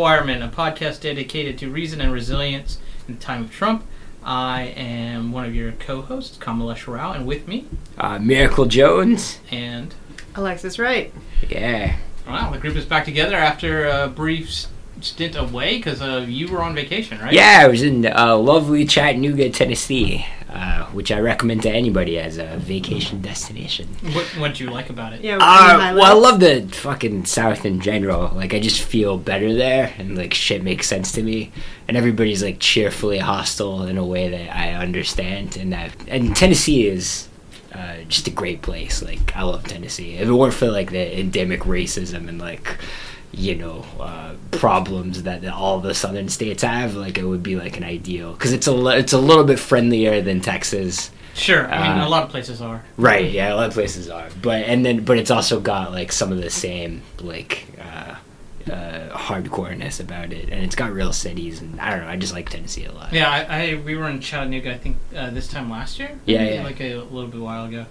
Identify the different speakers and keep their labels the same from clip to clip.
Speaker 1: Requirement, a podcast dedicated to reason and resilience in the time of Trump. I am one of your co-hosts, Kamalesh Rao, and with me,
Speaker 2: Uh, Miracle Jones.
Speaker 1: and
Speaker 3: Alexis Wright.
Speaker 2: Yeah.
Speaker 1: wow, the group is back together after a brief s- stint away because uh, you were on vacation, right?
Speaker 2: Yeah, I was in uh, lovely Chattanooga, Tennessee, uh, which I recommend to anybody as a vacation destination.
Speaker 1: What what did you like about it?
Speaker 3: Yeah.
Speaker 2: Uh, well, I love the fucking South in general. Like, I just feel better there, and like shit makes sense to me. And everybody's like cheerfully hostile in a way that I understand. And that, and Tennessee is uh, just a great place. Like, I love Tennessee. If it weren't for like the endemic racism and like, you know, uh, problems that all the southern states have, like it would be like an ideal because it's a it's a little bit friendlier than Texas.
Speaker 1: Sure. I mean,
Speaker 2: Uh,
Speaker 1: a lot of places are.
Speaker 2: Right. Yeah, a lot of places are, but and then but it's also got like some of the same like uh, uh, hardcoreness about it, and it's got real cities, and I don't know. I just like Tennessee a lot.
Speaker 1: Yeah, I, I we were in Chattanooga. I think uh, this time last year.
Speaker 2: Yeah, yeah.
Speaker 1: Like a, little bit while ago.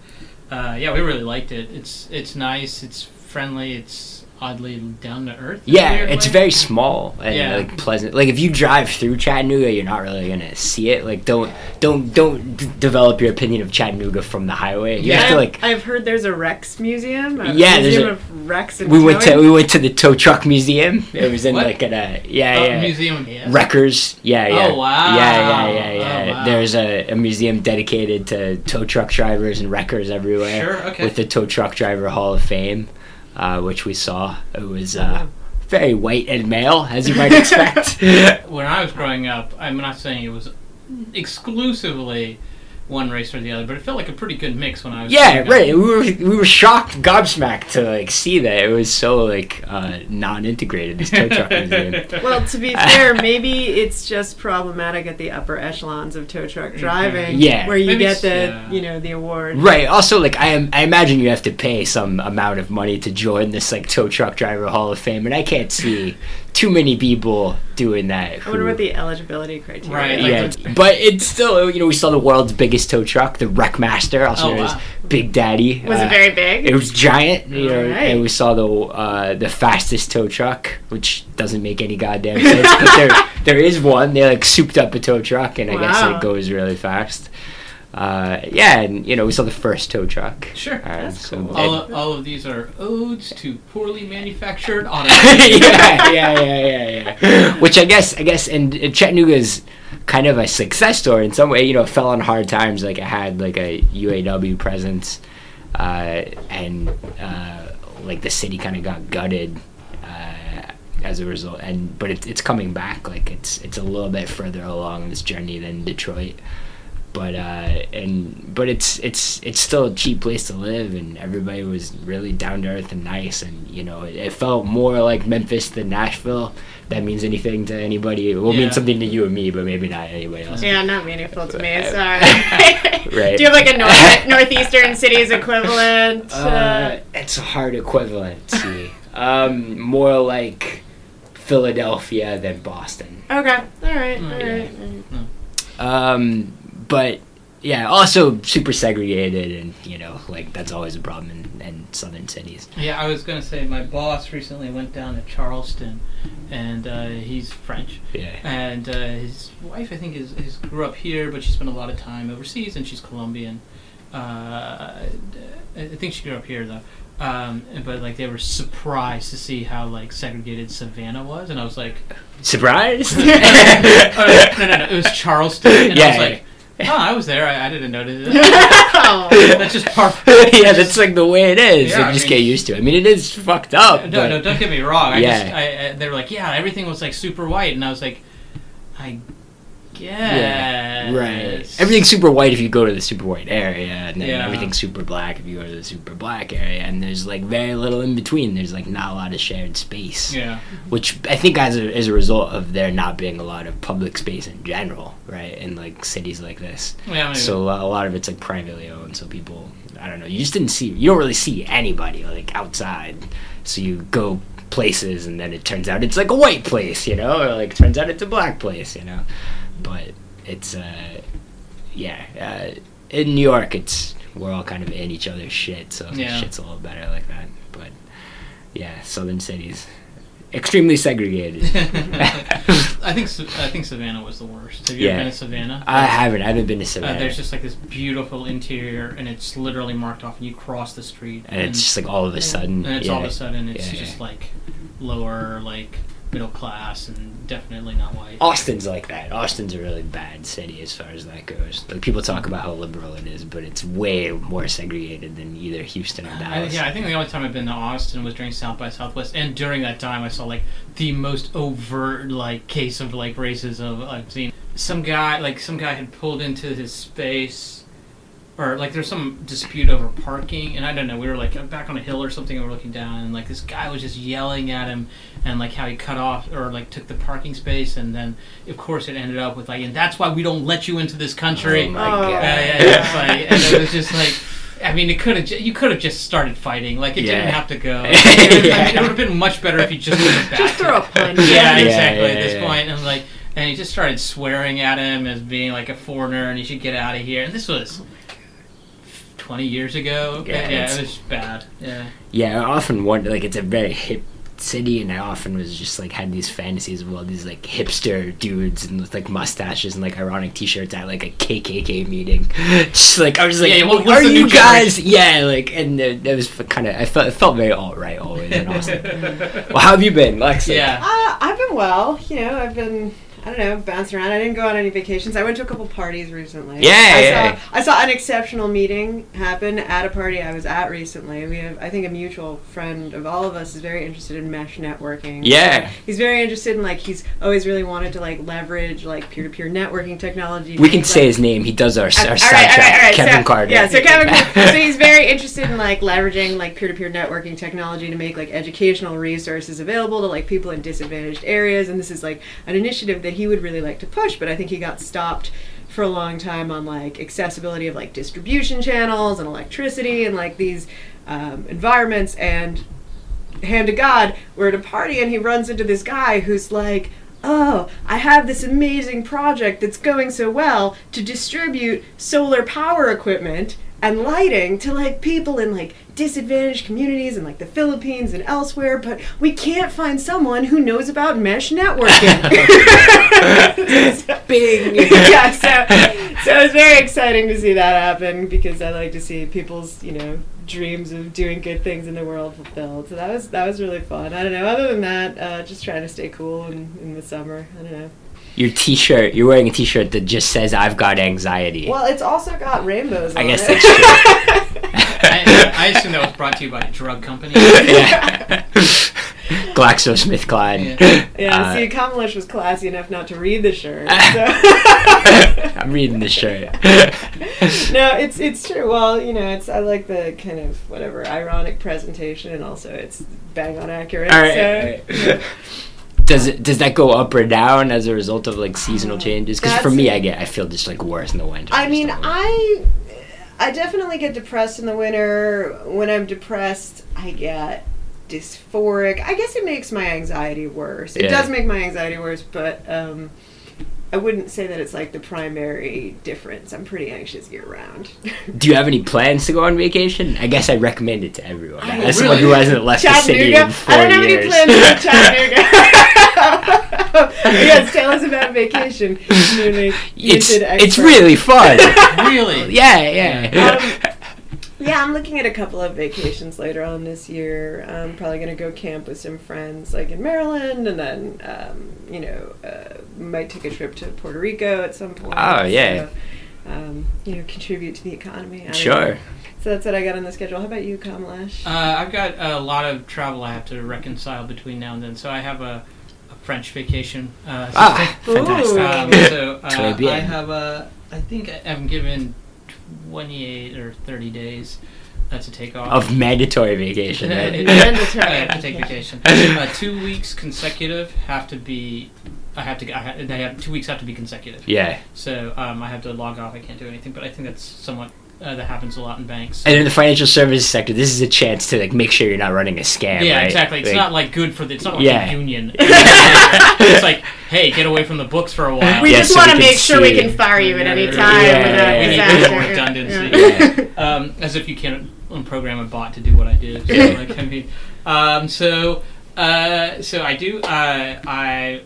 Speaker 1: Uh, yeah, we really liked it. It's it's nice. It's friendly. It's oddly down to earth.
Speaker 2: Yeah, it's
Speaker 1: way.
Speaker 2: very small and
Speaker 1: Yeah.
Speaker 2: like pleasant. Like if you drive through Chattanooga, you're not really gonna see it. Like don't don't don't d- develop your opinion of Chattanooga from the highway. You
Speaker 1: Yeah.
Speaker 2: have to like.
Speaker 3: I've heard there's a Rex museum. A
Speaker 2: Yeah, there's
Speaker 3: museum
Speaker 2: a-
Speaker 3: of Rex. And
Speaker 2: We went to we went to the tow truck museum. It was in
Speaker 1: What?
Speaker 2: like at a yeah
Speaker 1: Oh,
Speaker 2: yeah
Speaker 1: museum. Yeah.
Speaker 2: Wreckers, yeah, yeah.
Speaker 1: Oh, wow.
Speaker 2: Yeah, yeah, yeah,
Speaker 1: Oh, wow.
Speaker 2: There's a, a museum dedicated to tow truck drivers and wreckers everywhere.
Speaker 1: Sure, okay.
Speaker 2: With the Tow Truck Driver Hall of Fame, uh, which we saw. It was uh,
Speaker 3: wow.
Speaker 2: very white and male, as you might expect.
Speaker 1: When I was growing up, I'm not saying it was exclusively one race or the other, but it felt like a pretty good mix when I was.
Speaker 2: yeah,
Speaker 1: growing up.
Speaker 2: right. We were we were shocked, gobsmacked to like see that it was so like uh, non-integrated. This tow truck museum.
Speaker 3: Well, to be fair, maybe it's just problematic at the upper echelons of tow truck driving,
Speaker 2: Yeah.
Speaker 3: where you
Speaker 1: Maybe
Speaker 3: get the
Speaker 1: yeah.
Speaker 3: you know the award.
Speaker 2: Right. Also, like I am, I imagine you have to pay some amount of money to join this like tow truck driver Hall of Fame, and I can't see too many people doing that.
Speaker 3: I wonder what the eligibility criteria.
Speaker 1: Right,
Speaker 3: is.
Speaker 1: like
Speaker 2: yeah,
Speaker 1: the-
Speaker 2: but it's still you know we saw the world's biggest tow truck, the Wreckmaster, also
Speaker 1: Oh,
Speaker 2: known
Speaker 1: wow.
Speaker 2: as Big Daddy.
Speaker 3: was
Speaker 2: Uh,
Speaker 3: it very big?
Speaker 2: It was giant, you know,
Speaker 3: Alright.
Speaker 2: and we saw the uh, the fastest tow truck, which doesn't make any goddamn sense, but there there is one. They like souped up a tow truck, and I guess it goes really fast. Uh, yeah, and you know we saw the first tow truck.
Speaker 1: Sure.
Speaker 2: Uh,
Speaker 3: That's
Speaker 2: so-
Speaker 3: cool.
Speaker 1: All, of, all of these are odes to poorly manufactured auto.
Speaker 2: yeah, yeah, yeah, yeah, yeah. Which I guess, I guess, and, and Chattanooga is kind of a success story in some way. You know, it fell on hard times. Like it had like a UAW presence, uh, and uh, like the city kind of got gutted uh, as a result. And but it, it's coming back. Like it's it's a little bit further along this journey than Detroit. But uh, and but it's it's it's still a cheap place to live, and everybody was really down to earth and nice, and you know it, it felt more like Memphis than Nashville. If That means anything to anybody? It will
Speaker 1: Yeah.
Speaker 2: mean something to you and me, but maybe not anybody else.
Speaker 3: Yeah, not meaningful to me.
Speaker 2: Uh,
Speaker 3: Sorry.
Speaker 2: right.
Speaker 3: Do you have like a north, northeastern cities equivalent?
Speaker 2: Uh, it's a hard equivalent. See, um, more like Philadelphia than Boston.
Speaker 3: okay. All right. All
Speaker 1: Mm,
Speaker 3: right.
Speaker 2: Um, but yeah, also super segregated, and you know, like that's always a problem in, in southern cities.
Speaker 1: Yeah, I was gonna say my boss recently went down to Charleston, and uh, he's French,
Speaker 2: Yeah.
Speaker 1: and uh, his wife I think is, is grew up here, but she spent a lot of time overseas, and she's Colombian. Uh, I think she grew up here though. Um, but like they were surprised to see how like segregated Savannah was, and I was like,
Speaker 2: Surprise!
Speaker 1: oh, no, no, no, it was Charleston, and I was
Speaker 2: Yeah.
Speaker 1: like, oh, I was there, I, I didn't notice it.
Speaker 3: Oh.
Speaker 1: That's just part.
Speaker 2: yeah, that's like the way it is.
Speaker 1: Yeah,
Speaker 2: you
Speaker 1: I
Speaker 2: just
Speaker 1: mean-
Speaker 2: get used to it. I mean, it is fucked up.
Speaker 1: No,
Speaker 2: but-
Speaker 1: no, don't get me wrong. I
Speaker 2: Yeah.
Speaker 1: just, I, I, they were like, yeah, everything was like super white, and I was like, I.
Speaker 2: Yeah, right. Everything's super white if you go to the super white area, and then
Speaker 1: Yeah.
Speaker 2: everything's super black if you go to the super black area, and there's like very little in between. There's like not a lot of shared space,
Speaker 1: Yeah.
Speaker 2: which I think as a, as a result of there not being a lot of public space in general, right, in like cities like this.
Speaker 1: Yeah. Maybe.
Speaker 2: So a lot of it's like privately owned, so people, I don't know, you just didn't see, you don't really see anybody like outside. So you go places, and then it turns out it's like a white place, you know, or like turns out it's a black place, you know. But it's, uh, yeah, uh, in New York, it's we're all kind of in each other's shit, so
Speaker 1: Yeah.
Speaker 2: shit's a little better like that. But yeah, southern cities, extremely segregated.
Speaker 1: I think I think Savannah was the worst. Have you
Speaker 2: Yeah.
Speaker 1: ever been to Savannah?
Speaker 2: I haven't. I haven't been to
Speaker 1: Uh,
Speaker 2: Savannah.
Speaker 1: there's just like this beautiful interior, and it's literally marked off, and you cross the street,
Speaker 2: and it's just like all of a sudden.
Speaker 1: and it's
Speaker 2: yeah.
Speaker 1: all of a sudden it's
Speaker 2: Yeah,
Speaker 1: just like lower, like middle class, and definitely not white.
Speaker 2: Austin's like that. Austin's a really bad city as far as that goes. Like people talk about how liberal it is, but it's way more segregated than either Houston or
Speaker 1: I,
Speaker 2: Dallas.
Speaker 1: yeah, I think the only time I've been to Austin was during South by Southwest, and during that time I saw like the most overt like case of like racism I've seen. Some guy, like some guy, had pulled into his space, or like there's some dispute over parking, and I don't know. We were like back on a hill or something, and we're looking down, and like this guy was just yelling at him, and like how he cut off or like took the parking space, and then of course it ended up with like, and that's why we don't let you into this country.
Speaker 2: Oh my
Speaker 3: Oh.
Speaker 2: god.
Speaker 1: Yeah, yeah, yeah. Like, and it was just like, I mean, it could have, you could have just started fighting. Like it
Speaker 2: Yeah.
Speaker 1: didn't have to go. I mean, it would have been much better if you just went back.
Speaker 3: Just throw a punch.
Speaker 1: Yeah,
Speaker 2: Yeah,
Speaker 1: exactly.
Speaker 2: yeah,
Speaker 1: at this
Speaker 2: yeah.
Speaker 1: point, and like, and he just started swearing at him as being like a foreigner, and he should get out of here. And this was. 20 years ago.
Speaker 2: Yeah,
Speaker 1: Yeah, it was bad. Yeah.
Speaker 2: Yeah, I often wonder like it's a very hip city, and I often was just like had these fantasies of all these like hipster dudes and with like mustaches and like ironic T-shirts at like a KKK meeting. just like I was like,
Speaker 1: Yeah, yeah, what-
Speaker 2: are you
Speaker 1: new
Speaker 2: guys? Yeah, like and uh, that was kind of I felt it felt very alt right always in Austin. well, how have you been, Lex? Like,
Speaker 1: Yeah.
Speaker 3: Uh, I've been well. You know, I've been. I don't know, bouncing around. I didn't go on any vacations. I went to a couple parties recently.
Speaker 2: Yeah,
Speaker 3: I
Speaker 2: yeah.
Speaker 3: saw I saw an exceptional meeting happen at a party I was at recently. We have, I think, a mutual friend of all of us is very interested in mesh networking.
Speaker 2: Yeah.
Speaker 3: he's very interested in like he's always really wanted to like leverage like peer to peer networking technology.
Speaker 2: We can
Speaker 3: Like-
Speaker 2: say his name. He does our, our
Speaker 3: all right, all
Speaker 2: side
Speaker 3: right, all right.
Speaker 2: Kevin
Speaker 3: so,
Speaker 2: Carter.
Speaker 3: Yeah, so Kevin so he's very interested in like leveraging like peer-to-peer networking technology to make like educational resources available to like people in disadvantaged areas, and this is like an initiative that he would really like to push. But I think he got stopped for a long time on like accessibility of like distribution channels and electricity and like these um, environments and hand to God, we're at a party and he runs into this guy who's like, Oh, I have this amazing project that's going so well to distribute solar power equipment and lighting to like people in like disadvantaged communities in like the Philippines and elsewhere, but we can't find someone who knows about mesh networking.
Speaker 2: Bing.
Speaker 3: yeah, so so it was very exciting to see that happen because I like to see people's, you know, dreams of doing good things in the world fulfilled. So that was that was really fun. I don't know. Other than that, uh, just trying to stay cool in, in the summer. I don't know.
Speaker 2: Your T-shirt. You're wearing a T-shirt that just says "I've got anxiety."
Speaker 3: Well, it's also got rainbows.
Speaker 2: I
Speaker 3: on
Speaker 2: guess
Speaker 3: it.
Speaker 2: that's true.
Speaker 1: I, I assume that was brought to you by a drug company.
Speaker 2: yeah. GlaxoSmithKline.
Speaker 1: Yeah.
Speaker 3: yeah.
Speaker 2: Uh,
Speaker 3: see, Kamalesh was classy enough not to read the shirt. So.
Speaker 2: I'm reading the shirt.
Speaker 3: no, it's it's true. Well, you know, it's I like the kind of whatever ironic presentation, and also it's bang on accurate.
Speaker 2: All right.
Speaker 3: so,
Speaker 2: all right. Does it does that go up or down as a result of like seasonal changes? Because for me, I get I feel just like worse in the winter.
Speaker 3: I mean. I I definitely get depressed in the winter. When I'm depressed, I get dysphoric. I guess it makes my anxiety worse. It
Speaker 2: Yeah.
Speaker 3: does make my anxiety worse, but um, I wouldn't say that it's like the primary difference. I'm pretty anxious year round.
Speaker 2: Do you have any plans to go on vacation? I guess I recommend it to everyone.
Speaker 3: I-
Speaker 2: As someone who hasn't left the city in four
Speaker 3: I don't have
Speaker 2: years.
Speaker 3: any plans for Chattanooga. yes, tell us about vacation. Newly
Speaker 2: it's
Speaker 3: minted
Speaker 2: it's
Speaker 3: expert.
Speaker 2: really fun.
Speaker 1: really?
Speaker 2: yeah, yeah.
Speaker 3: Um, Yeah, I'm looking at a couple of vacations later on this year. I'm probably going to go camp with some friends, like in Maryland, and then, um, you know, uh, might take a trip to Puerto Rico at some point.
Speaker 2: Oh, yeah.
Speaker 3: So, um, you know, contribute to the economy. I
Speaker 2: sure.
Speaker 3: know. So that's what I got on the schedule. How about you, Kamalesh?
Speaker 1: Uh, I've got a lot of travel I have to reconcile between now and then. So I have a, a French vacation. Uh,
Speaker 2: Ah, fantastic.
Speaker 1: Um, so uh, I have a. I think I'm given 28 or 30 days uh, to take off.
Speaker 2: Of mandatory vacation.
Speaker 1: Uh,
Speaker 2: right?
Speaker 1: it-
Speaker 3: Mandatory.
Speaker 1: I have to take vacation. Uh, two weeks consecutive have to be. I have to. I ha- they have two weeks have to be consecutive.
Speaker 2: yeah.
Speaker 1: So um, I have to log off. I can't do anything. But I think that's somewhat. Uh, that happens a lot in banks.
Speaker 2: And in the financial services sector, this is a chance to like make sure you're not running a scam.
Speaker 1: yeah,
Speaker 2: right?
Speaker 1: exactly. It's
Speaker 2: Like,
Speaker 1: not like good for the. It's not like
Speaker 2: Yeah.
Speaker 1: a union. it's like, hey, get away from the books for a while.
Speaker 3: we
Speaker 2: Yeah,
Speaker 3: just
Speaker 2: so
Speaker 3: want to make sure we can fire you at any time
Speaker 2: yeah,
Speaker 3: without
Speaker 2: yeah, yeah.
Speaker 3: disaster.
Speaker 1: More redundancy.
Speaker 3: Yeah.
Speaker 1: um, as if you can't program a bot to do what I did. So, like, I mean, Um, so, uh, so I do. Uh, I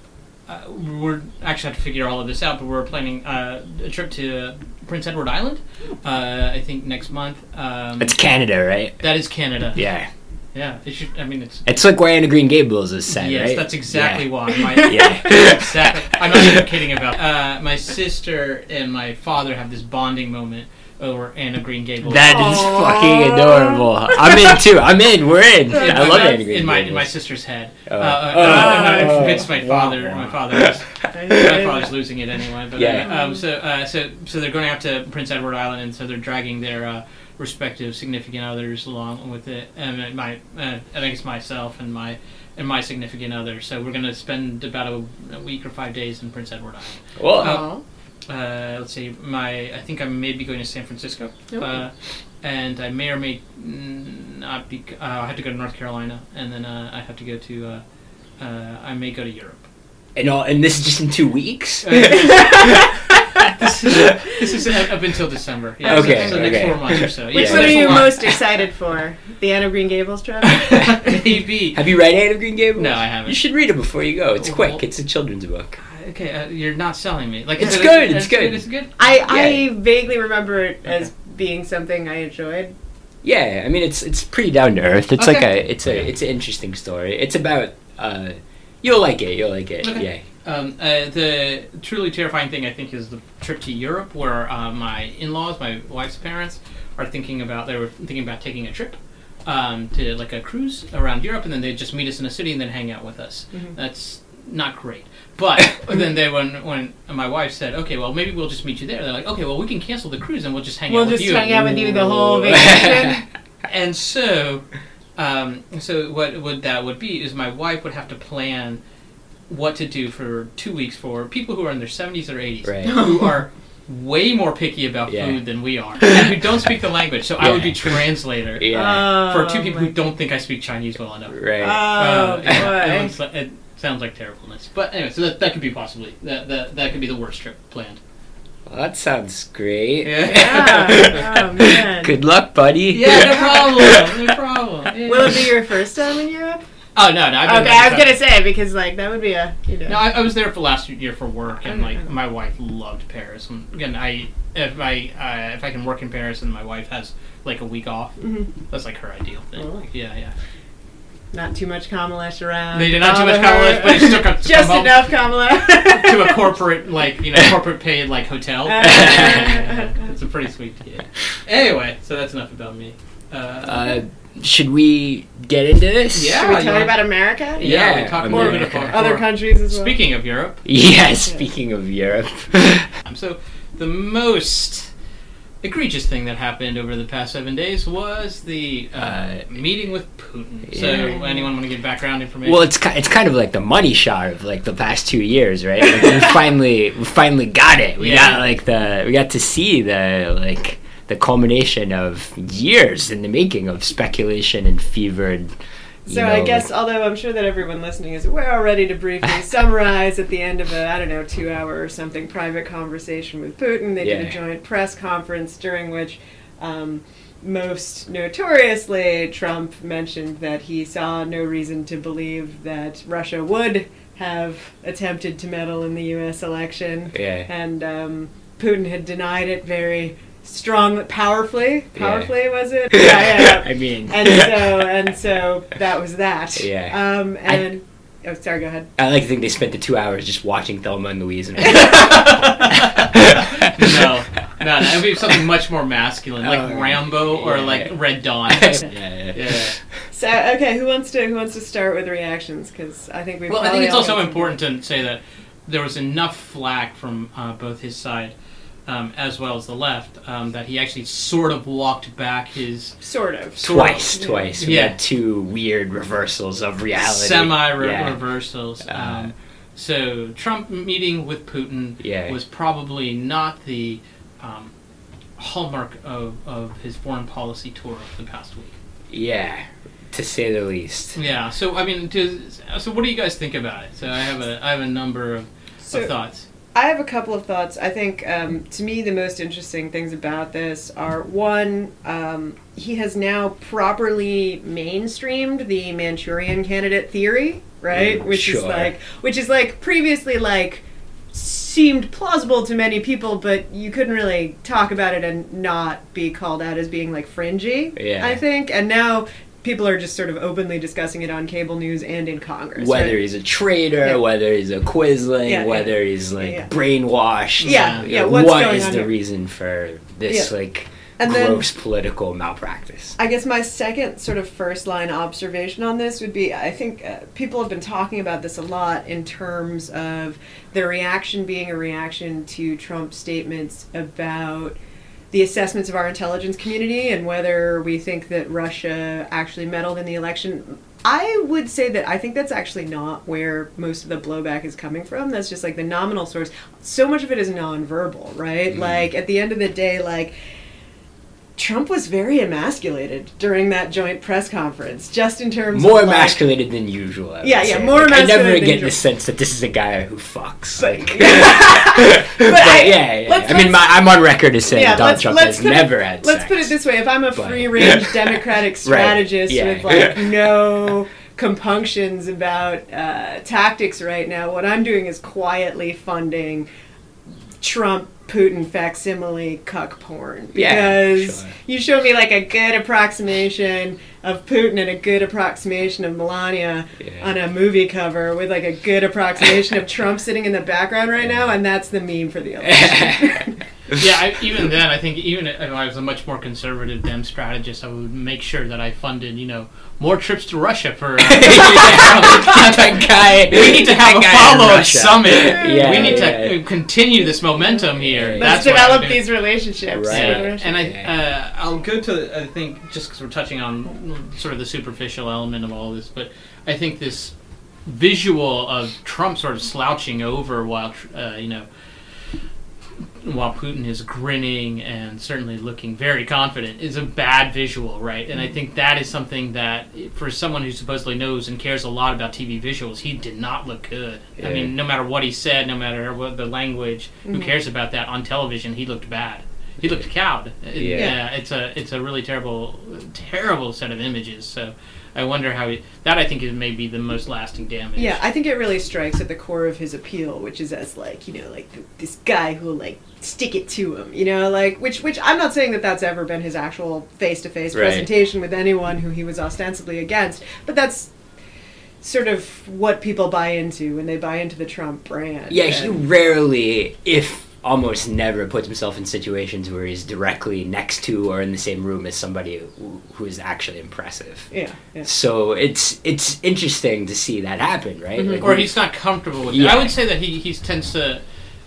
Speaker 1: uh, we're actually have to figure all of this out, but we're planning uh, a trip to Prince Edward Island. Uh, I think next month. Um,
Speaker 2: It's Canada, right?
Speaker 1: that is Canada.
Speaker 2: Yeah.
Speaker 1: Yeah, it should. I mean, it's.
Speaker 2: It's like where Anne of Green Gables is set,
Speaker 1: yes,
Speaker 2: right?
Speaker 1: that's exactly
Speaker 2: Yeah.
Speaker 1: why. My,
Speaker 2: Yeah.
Speaker 1: exactly. I'm not even kidding about. Uh, my sister and my father have this bonding moment over Anne of Green Gables.
Speaker 2: That is
Speaker 3: Aw.
Speaker 2: fucking adorable. I'm in too. I'm in. We're in.
Speaker 1: in
Speaker 2: I
Speaker 1: my-
Speaker 2: love Anna Green
Speaker 1: in my in my sister's head.
Speaker 2: Oh.
Speaker 1: Uh, uh,
Speaker 2: Oh.
Speaker 1: I'm not convinced my
Speaker 2: Wow.
Speaker 1: father. My father is. My father's losing it anyway. But
Speaker 2: Yeah.
Speaker 1: uh, um, so uh, so so they're going out to Prince Edward Island, and so they're dragging their uh, respective significant others along with it, and uh, my uh, I think it's myself and my and my significant other. So we're going to spend about a, a week or five days in Prince Edward Island.
Speaker 2: Well,
Speaker 3: Aw.
Speaker 1: Uh, let's see, my I think I may be going to San Francisco,
Speaker 3: Okay.
Speaker 1: uh, and I may or may not be. Uh, I have to go to North Carolina, and then uh, I have to go to. Uh, uh, I may go to Europe.
Speaker 2: and all, and this is just in two weeks.
Speaker 1: this is this is up up until December. Yeah, so-
Speaker 2: Okay,
Speaker 1: so, the next
Speaker 2: okay.
Speaker 1: four months or so.
Speaker 3: Which
Speaker 1: yeah,
Speaker 3: one are you most excited for? The Anne of Green Gables trip?
Speaker 1: Maybe.
Speaker 2: Have you read Anne of Green Gables?
Speaker 1: No, I haven't.
Speaker 2: You should read it before you go. It's
Speaker 1: Well-
Speaker 2: quick. It's a children's book.
Speaker 1: Okay, uh, you're not selling me. Like
Speaker 2: It's
Speaker 1: is it-
Speaker 2: good, it's good.
Speaker 1: It's good.
Speaker 3: I, I vaguely remember it as being something I enjoyed.
Speaker 2: Yeah, I mean it's it's pretty down to earth. It's like a it's a
Speaker 1: Okay.
Speaker 2: it's an interesting story. It's about uh, you'll like it. You'll like it.
Speaker 1: Okay. Um, uh, the truly terrifying thing I think is the trip to Europe, where uh, my in-laws, my wife's parents, are thinking about. They were thinking about taking a trip um, to like a cruise around Europe, and then they would just meet us in a city and then hang out with us.
Speaker 3: Mhm.
Speaker 1: That's not great. But then they when when my wife said, "Okay, well maybe we'll just meet you there," they're like, "Okay, well we can cancel the cruise and we'll just hang
Speaker 3: We'll
Speaker 1: out with you.
Speaker 3: We'll just hang out with you the whole vacation.
Speaker 1: And so, um, so what would that would be is my wife would have to plan what to do for two weeks for people who are in their seventies or eighties,
Speaker 2: Right.
Speaker 1: who are way more picky about
Speaker 2: Yeah.
Speaker 1: food than we are, and who don't speak the language. So I would be translator
Speaker 2: Yeah.
Speaker 1: for two people
Speaker 3: Oh
Speaker 1: who don't think I speak Chinese well enough.
Speaker 2: right.
Speaker 3: Oh,
Speaker 1: Uh, it,
Speaker 3: boy.
Speaker 1: looks like- it sounds like terribleness, but anyway, so that, that could be possibly that, that that could be the worst trip planned.
Speaker 2: well, that sounds great.
Speaker 3: Yeah. Oh, man.
Speaker 2: Good luck, buddy.
Speaker 1: Yeah, no problem, no problem. Yeah.
Speaker 3: Will it be your first time in Europe?
Speaker 1: Oh no, no. I've been
Speaker 3: Okay, I was gonna say because like that would be a you know.
Speaker 1: No, I, I was there for last year for work, and like
Speaker 3: Okay.
Speaker 1: my wife loved Paris. And again, I if I uh, if I can work in Paris and my wife has like a week off,
Speaker 3: Mhm.
Speaker 1: that's like her ideal thing.
Speaker 3: Oh.
Speaker 1: Like, yeah, yeah.
Speaker 3: Not too much Kamalesh around.
Speaker 1: They did not too much
Speaker 3: Bother her.
Speaker 1: Kamalesh, but it's took up
Speaker 3: just
Speaker 1: come home
Speaker 3: enough Kamala.
Speaker 1: to a corporate like you know corporate paid like hotel. Yeah, it's a pretty sweet deal. Anyway, so that's enough about me. Uh,
Speaker 2: Uh, should we get into this?
Speaker 1: Yeah.
Speaker 3: Should we
Speaker 1: you
Speaker 3: talk
Speaker 1: want-
Speaker 3: about America?
Speaker 1: yeah,
Speaker 2: yeah,
Speaker 1: we talked
Speaker 2: America.
Speaker 1: more about
Speaker 3: Other countries as well.
Speaker 1: Speaking of Europe,
Speaker 2: Yeah. Speaking of Europe.
Speaker 1: Um, so the most egregious thing that happened over the past seven days was the uh, meeting with Putin. So anyone want to give background information?
Speaker 2: Well, it's ki- it's kind of like the money shot of like the past two years, right? Like, we finally we finally got it. We
Speaker 1: Yeah.
Speaker 2: got like the we got to see the like the culmination of years in the making of speculation and fevered. You
Speaker 3: So
Speaker 2: know,
Speaker 3: I guess,
Speaker 2: like-
Speaker 3: although I'm sure that everyone listening is aware already, to briefly summarize at the end of a I don't know two hour or something private conversation with Putin, they did a joint press conference during which. Um, most notoriously, Trump mentioned that he saw no reason to believe that Russia would have attempted to meddle in the U.S. election,
Speaker 2: yeah.
Speaker 3: and um, Putin had denied it very strongly, powerfully.
Speaker 2: Yeah.
Speaker 3: Powerfully was it? Yeah, yeah. yeah
Speaker 2: I mean,
Speaker 3: and so and so that was that.
Speaker 2: Yeah.
Speaker 3: Um, and oh, sorry. Go ahead.
Speaker 2: I like to think they spent the two hours just watching Thelma and Louise. And
Speaker 1: no, no, no, it would be something much more masculine, like
Speaker 2: Oh,
Speaker 1: Rambo or like Red Dawn.
Speaker 2: yeah, yeah.
Speaker 1: yeah.
Speaker 3: So okay, who wants to who wants to start with reactions? Because I think we.
Speaker 1: Well, I think it's also important to say that there was enough flack from uh, both his side. Um, as well as the left, um, that he actually sort of walked back his
Speaker 3: Sort of.
Speaker 1: sort of-
Speaker 2: Twice, twice. We
Speaker 1: Yeah.
Speaker 2: had two weird reversals of reality.
Speaker 1: semi
Speaker 2: Yeah.
Speaker 1: reversals.
Speaker 2: Uh,
Speaker 1: um, so Trump meeting with Putin
Speaker 2: Yeah.
Speaker 1: was probably not the um, hallmark of, of his foreign policy tour of the past week.
Speaker 2: Yeah, to say the least.
Speaker 1: Yeah. So I mean, to, so what do you guys think about it? So I have a I have a number of,
Speaker 3: So
Speaker 1: of thoughts.
Speaker 3: I have a couple of thoughts. I think um, to me the most interesting things about this are one, um, he has now properly mainstreamed the Manchurian candidate theory, right?
Speaker 2: Mm,
Speaker 3: which is like, which is like previously like seemed plausible to many people, but you couldn't really talk about it and not be called out as being like fringy.
Speaker 2: Yeah.
Speaker 3: I think, and now people are just sort of openly discussing it on cable news and in Congress.
Speaker 2: whether
Speaker 3: right?
Speaker 2: he's a traitor,
Speaker 3: Yeah.
Speaker 2: whether he's a quisling,
Speaker 3: Yeah, yeah.
Speaker 2: whether he's like
Speaker 3: Yeah.
Speaker 2: brainwashed.
Speaker 3: Yeah,
Speaker 2: you
Speaker 3: yeah,
Speaker 2: know,
Speaker 3: what's
Speaker 2: what
Speaker 3: going
Speaker 2: is
Speaker 3: on
Speaker 2: the
Speaker 3: here?
Speaker 2: reason for this
Speaker 3: Yeah.
Speaker 2: like
Speaker 3: And then-
Speaker 2: gross political malpractice?
Speaker 3: I guess my second sort of first line observation on this would be I think uh, people have been talking about this a lot in terms of the reaction being a reaction to Trump's statements about the assessments of our intelligence community and whether we think that Russia actually meddled in the election. I would say that I think that's actually not where most of the blowback is coming from. That's just like the nominal source. So much of it is nonverbal, right?
Speaker 2: Mhm.
Speaker 3: Like at the end of the day, like Trump was very emasculated during that joint press conference, just in terms
Speaker 2: More
Speaker 3: of like,
Speaker 2: emasculated than usual. I
Speaker 3: Yeah, yeah, more
Speaker 2: Like, I never get the sense that this is a guy who fucks.
Speaker 3: But-
Speaker 2: like,
Speaker 3: But
Speaker 2: but,
Speaker 3: I-
Speaker 2: yeah, yeah.
Speaker 3: let's-
Speaker 2: I mean, my, I'm on record as saying
Speaker 3: Yeah,
Speaker 2: Donald
Speaker 3: let's-
Speaker 2: Trump
Speaker 3: let's
Speaker 2: has
Speaker 3: put it-
Speaker 2: never had
Speaker 3: Let's
Speaker 2: sex.
Speaker 3: put it this way: if I'm a free-range Democratic strategist
Speaker 2: yeah.
Speaker 3: with like no compunctions about uh, tactics right now, what I'm doing is quietly funding Trump Putin facsimile cuck porn
Speaker 2: Yeah,
Speaker 3: because
Speaker 2: sure.
Speaker 3: you show me like a good approximation of Putin and a good approximation of Melania
Speaker 2: Yeah.
Speaker 3: on a movie cover with like a good approximation of Trump sitting in the background right now, and that's the meme for the election.
Speaker 1: yeah, I, even then, I think even if I was a much more conservative Dem strategist, I would make sure that I funded, you know, more trips to Russia for. Uh,
Speaker 2: that guy.
Speaker 1: we need to have a
Speaker 2: that guy in
Speaker 1: follow-up summit.
Speaker 2: Yeah,
Speaker 1: we need
Speaker 2: yeah.
Speaker 1: to uh, continue this momentum here.
Speaker 3: Let's
Speaker 1: That's what I would
Speaker 3: develop these relationships.
Speaker 2: Right.
Speaker 1: Yeah, and I, uh, I'll go to I think just because we're touching on sort of the superficial element of all this, but I think this visual of Trump sort of slouching over while uh, you know while Putin is grinning and certainly looking very confident is a bad visual, right? And I think that is something that for someone who supposedly knows and cares a lot about TV visuals, he did not look good. I mean, no matter what he said, no matter what the language, who
Speaker 3: Mhm.
Speaker 1: cares about that on television? He looked bad. He looked cowed.
Speaker 2: Yeah.
Speaker 1: yeah, it's a it's a really terrible, terrible set of images. So I wonder how he, that I think is maybe the most lasting damage.
Speaker 3: Yeah, I think it really strikes at the core of his appeal, which is as like you know, like th- this guy who like stick it to him, you know, like which which I'm not saying that that's ever been his actual face to face presentation with anyone who he was ostensibly against, but that's sort of what people buy into when they buy into the Trump brand.
Speaker 2: Yeah, he rarely, if almost never, puts himself in situations where he's directly next to or in the same room as somebody who, who is actually impressive.
Speaker 3: yeah, yeah.
Speaker 2: So it's it's interesting to see that happen, right?
Speaker 3: Mhm.
Speaker 2: Like,
Speaker 1: or he's not comfortable with it. I would say that he, he tends to.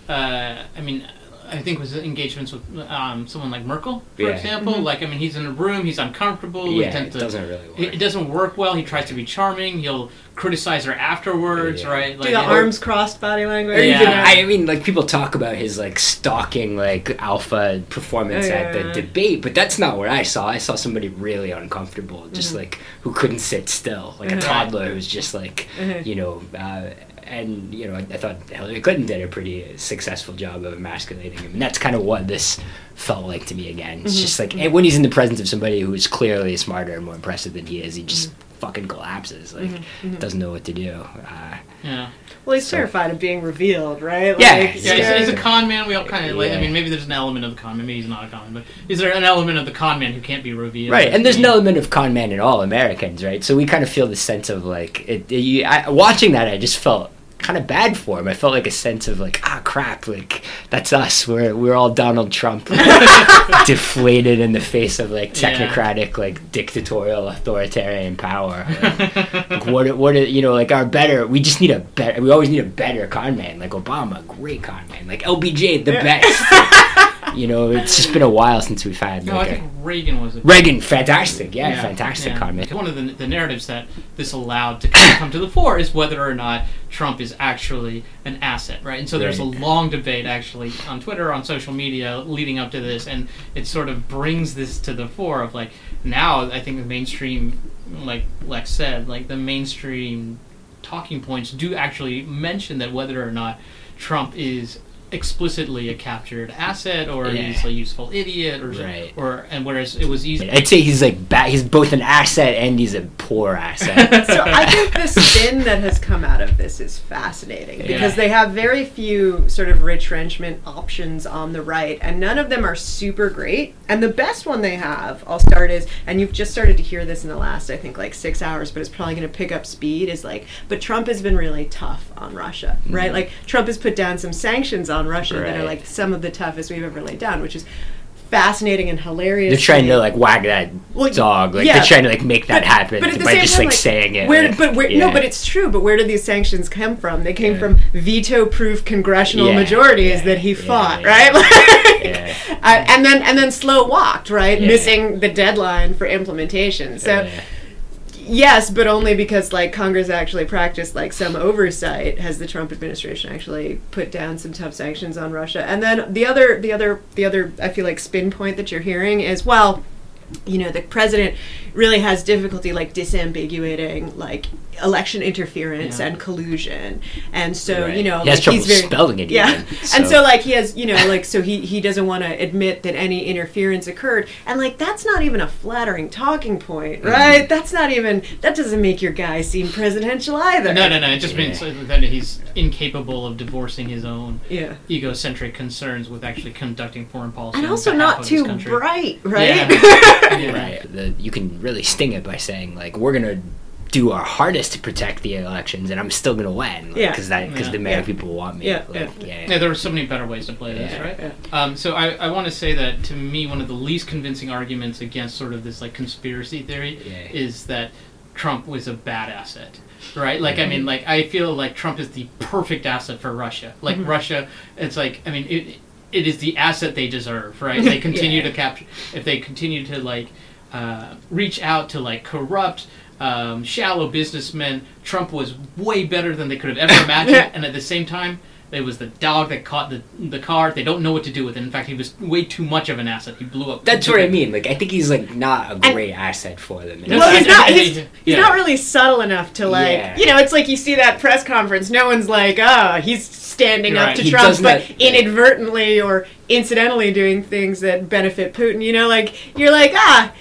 Speaker 1: Uh, I mean, I think with engagements with um, someone like Merkel, for
Speaker 2: Yeah.
Speaker 1: example.
Speaker 3: Mhm.
Speaker 1: Like, I mean, he's in a room, he's uncomfortable. he
Speaker 2: yeah,
Speaker 1: tends
Speaker 2: it
Speaker 1: to,
Speaker 2: doesn't really work.
Speaker 1: It, it doesn't work well. He tries to be charming. He'll criticize her afterwards,
Speaker 2: Yeah.
Speaker 1: right?
Speaker 3: Do the
Speaker 1: it-
Speaker 3: arms crossed body language.
Speaker 2: Or
Speaker 1: Yeah.
Speaker 2: I mean, like people talk about his like stalking, like alpha performance at the debate, but that's not what I saw. I saw somebody really uncomfortable, just
Speaker 3: Mhm.
Speaker 2: like who couldn't sit still, like a
Speaker 3: Mhm.
Speaker 2: toddler who's just like,
Speaker 3: Mhm.
Speaker 2: you know, uh, and you know, I, I thought Hillary Clinton did a pretty successful job of emasculating him, and that's kind of what this felt like to me again. It's
Speaker 3: Mhm.
Speaker 2: just like and when he's in the presence of somebody who is clearly smarter and more impressive than he is, he just fucking collapses, like
Speaker 3: Mhm, mhm.
Speaker 2: doesn't know what to do. Uh,
Speaker 1: Yeah.
Speaker 3: Well, he's
Speaker 2: So-
Speaker 3: terrified of being revealed, right?
Speaker 2: Yeah,
Speaker 3: Like,
Speaker 1: Yeah,
Speaker 2: Yeah.
Speaker 1: he's, he's a con man. We all kind of like. I mean, maybe there's an element of the con man. Maybe he's not a con man, but is there an element of the con man who can't be revealed?
Speaker 2: Right, and there's an element of con man in all Americans, right? So we kind of feel the sense of like it. it you, I, watching that, I just felt kind of bad for him. I felt like a sense of like, ah, crap, like that's us. We're we're all Donald Trump, deflated in the face of like
Speaker 1: Yeah.
Speaker 2: technocratic, like dictatorial, authoritarian power. Like, like, what what are- you know like our better? We just need a better. We always need a better con man. Like Obama, great con man. Like LBJ, the best. you know, it's just been a while since we've had.
Speaker 1: No, I
Speaker 2: Like, a,
Speaker 1: think Reagan was a
Speaker 2: Reagan, fantastic. Yeah, fantastic
Speaker 1: yeah. One of the, the narratives that this allowed to come to the fore is whether or not Trump is actually an asset, right? And so there's a long debate actually on Twitter, on social media, leading up to this, and it sort of brings this to the fore of like now I think the mainstream, like Lex said, like the mainstream talking points do actually mention that whether or not Trump is explicitly a captured asset or
Speaker 2: Yeah.
Speaker 1: he's a useful idiot or
Speaker 2: Right.
Speaker 1: or and whereas it was easy.
Speaker 2: I'd say he's like ba- he's both an asset and he's a poor asset.
Speaker 3: so I think the spin that has come out of this is fascinating
Speaker 1: Yeah.
Speaker 3: because they have very few sort of retrenchment options on the right, and none of them are super great. And the best one they have, I'll start is, and you've just started to hear this in the last, I think, like six hours, but it's probably going to pick up speed. Is like, but Trump has been really tough on Russia, right? Mm-hmm. Like Trump has put down some sanctions on Russia that are like some of the toughest we've ever laid down, which is fascinating and hilarious.
Speaker 2: they're trying to like wag that
Speaker 3: Well,
Speaker 2: dog. Like
Speaker 3: yeah.
Speaker 2: they're trying to like make that
Speaker 3: But-
Speaker 2: happen
Speaker 3: but at the
Speaker 2: by
Speaker 3: same
Speaker 2: just
Speaker 3: time,
Speaker 2: like,
Speaker 3: like,
Speaker 2: saying it.
Speaker 3: Where,
Speaker 2: like,
Speaker 3: but where,
Speaker 2: yeah.
Speaker 3: no, but it's true. But where did these sanctions come from? They came
Speaker 2: Yeah.
Speaker 3: from veto-proof congressional majorities that he fought, right? Like, uh, and then and then slow walked, right, missing the deadline for implementation. So. Yes, but only because like Congress actually practiced like some oversight has the Trump administration actually put down some tough sanctions on Russia. And then the other the other the other I feel like spin point that you're hearing is well, you know, the president really has difficulty like disambiguating like election interference
Speaker 1: Yeah.
Speaker 3: and collusion. And so,
Speaker 2: Right.
Speaker 3: you know,
Speaker 2: he has
Speaker 3: like
Speaker 2: trouble
Speaker 3: he's very
Speaker 2: spelling it.
Speaker 3: yeah.
Speaker 2: even,
Speaker 3: And so like he has, you know, like so he he doesn't want to admit that any interference occurred. And like that's not even a flattering talking
Speaker 2: Mm-hmm.
Speaker 3: point, right? That's not even that doesn't make your guy seem presidential either.
Speaker 1: No, no, no. It just
Speaker 2: Yeah.
Speaker 1: means that he's incapable of divorcing his own
Speaker 3: Yeah.
Speaker 1: egocentric concerns with actually conducting foreign policy.
Speaker 3: And also not too bright, right?
Speaker 1: Yeah. Yeah.
Speaker 2: right, the, you can really sting it by saying like we're gonna do our hardest to protect the elections, and I'm still gonna win. Like,
Speaker 3: Yeah.
Speaker 2: because that because
Speaker 1: Yeah.
Speaker 2: the American
Speaker 3: Yeah.
Speaker 2: people want me.
Speaker 3: Yeah,
Speaker 2: like,
Speaker 3: yeah.
Speaker 2: yeah.
Speaker 1: Yeah, there are so many better ways to play this,
Speaker 2: Yeah.
Speaker 1: right?
Speaker 3: Yeah.
Speaker 1: Um, so I, I want to say that to me, one of the least convincing arguments against sort of this like conspiracy theory
Speaker 2: Yeah.
Speaker 1: is that Trump was a bad asset, right? Like I
Speaker 3: Mm-hmm.
Speaker 1: mean, like I feel like Trump is the perfect asset for Russia. Like
Speaker 3: Mhm.
Speaker 1: Russia, it's like I mean it. It is the asset they deserve, right? They continue
Speaker 2: Yeah.
Speaker 1: to capture. If they continue to like uh, reach out to like corrupt, um, shallow businessmen, Trump was way better than they could have ever imagined. and at the same time, it was the dog that caught the the car. They don't know what to do with it. In fact, he was way too much of an asset. He blew up.
Speaker 2: That's what I mean. Like I think he's like not a
Speaker 3: And-
Speaker 2: great asset for them.
Speaker 1: No,
Speaker 3: Well, he's
Speaker 1: I-
Speaker 3: not. He's, he's
Speaker 1: yeah.
Speaker 3: not really subtle enough to like.
Speaker 2: Yeah.
Speaker 3: You know, it's like you see that press conference. No one's like, "Oh, he's standing
Speaker 1: You're
Speaker 3: up
Speaker 1: right.
Speaker 3: to
Speaker 2: He
Speaker 3: Trump," but
Speaker 2: not-
Speaker 3: inadvertently or incidentally doing things that benefit Putin. You know, like you're like, ah,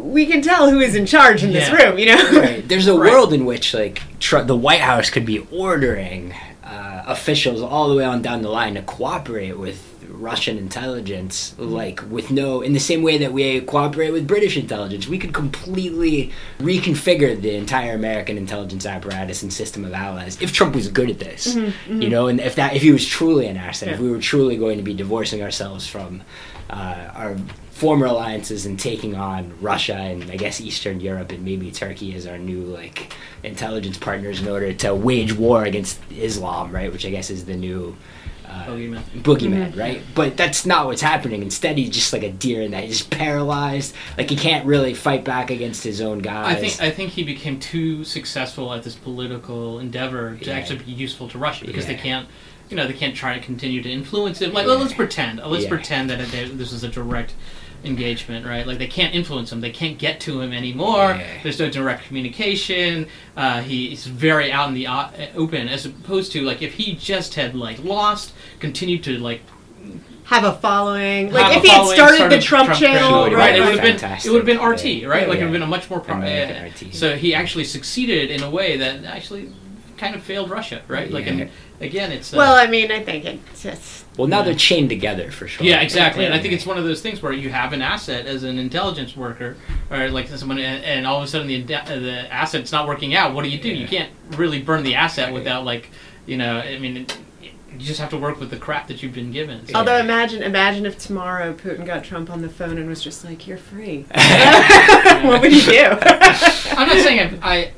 Speaker 3: we can tell who is in charge in this room. You know.
Speaker 2: Right. There's a
Speaker 1: Right.
Speaker 2: world in which like tr- the White House could be ordering uh, officials all the way on down the line to cooperate with Russian intelligence, like with no, in the same way that we cooperate with British intelligence, we could completely reconfigure the entire American intelligence apparatus and system of allies if Trump was good at this, you know, and if that, if he was truly an asset, if
Speaker 3: Mm-hmm,
Speaker 2: we were truly going to be divorcing ourselves from uh, our former alliances and taking on Russia and I guess Eastern Europe and maybe Turkey as our new like intelligence partners in order to wage war against Islam, right? Which I guess is the new uh,
Speaker 1: Boogeyman.
Speaker 2: boogeyman,
Speaker 3: Mm-hmm.
Speaker 2: right? But that's not what's happening. Instead, he's just like a deer in that he's paralyzed. Like he can't really fight back against his own guys.
Speaker 1: I think I think he became too successful at this political endeavor to
Speaker 2: Yeah.
Speaker 1: actually be useful to Russia because they can't, you know, they can't try to continue to influence it. Like, well, let's pretend, let's
Speaker 2: Yeah.
Speaker 1: pretend that it, this is a direct engagement, right? Like they can't influence him, they can't get to him anymore.
Speaker 2: Yeah.
Speaker 1: There's no direct communication. Uh, he's very out in the open, as opposed to like if he just had like lost, continued to like
Speaker 3: Have a following. Like
Speaker 1: a
Speaker 3: if he had
Speaker 1: following,
Speaker 3: started, the Trump, channel,
Speaker 2: He
Speaker 1: right?
Speaker 3: right?
Speaker 1: It would have been it would have been RT,
Speaker 2: Yeah.
Speaker 1: right? Like it would have been a much more. Pro-
Speaker 2: American
Speaker 1: uh,
Speaker 2: RT.
Speaker 1: So he actually succeeded in a way that actually kind of failed Russia, right? Like,
Speaker 2: Yeah.
Speaker 1: and again, it's uh,
Speaker 3: Well, I mean, I think it's just.
Speaker 2: Well, now
Speaker 1: Yeah.
Speaker 2: they're chained together for sure.
Speaker 1: yeah, exactly. And I think it's one of those things where you have an asset as an intelligence worker, or like someone, and, and all of a sudden the uh, the asset's not working out. What do you do? You can't really burn the asset
Speaker 2: Right.
Speaker 1: without like, you know, I mean. It, you just have to work with the crap that you've been given. So-
Speaker 3: Although imagine, imagine if tomorrow Putin got Trump on the phone and was just like, "You're free." what would you do?
Speaker 1: I'm not saying I, I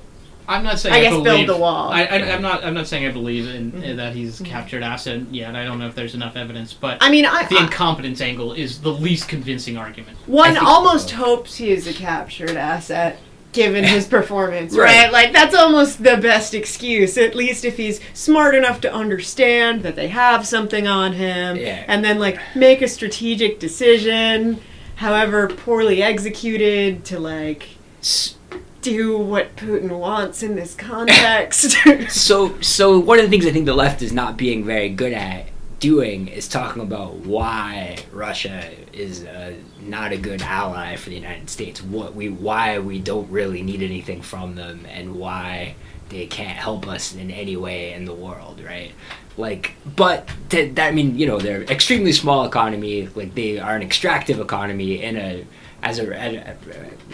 Speaker 1: I'm not saying
Speaker 3: I
Speaker 1: I,
Speaker 3: guess build
Speaker 1: believe,
Speaker 3: the wall.
Speaker 1: I, I'm not. I'm not saying I believe in
Speaker 3: Mhm.
Speaker 1: that he's captured asset yet. I don't know if there's enough evidence, but
Speaker 3: I mean, I,
Speaker 1: the
Speaker 3: I
Speaker 1: incompetence angle is the least convincing argument.
Speaker 3: one almost hopes he is a captured asset. Given his performance,
Speaker 2: Right.
Speaker 3: right. Like, that's almost the best excuse, at least if he's smart enough to understand that they have something on him,
Speaker 2: Yeah.
Speaker 3: and then, like, make a strategic decision, however poorly executed, to, like,
Speaker 2: S-
Speaker 3: do what Putin wants in this context.
Speaker 2: So, so one of the things I think the left is not being very good at doing is talking about why Russia is uh, not a good ally for the United States. What we why we don't really need anything from them, and why they can't help us in any way in the world, right? Like, but that I mean, you know, they're extremely small economy. Like they are an extractive economy in a as a, as a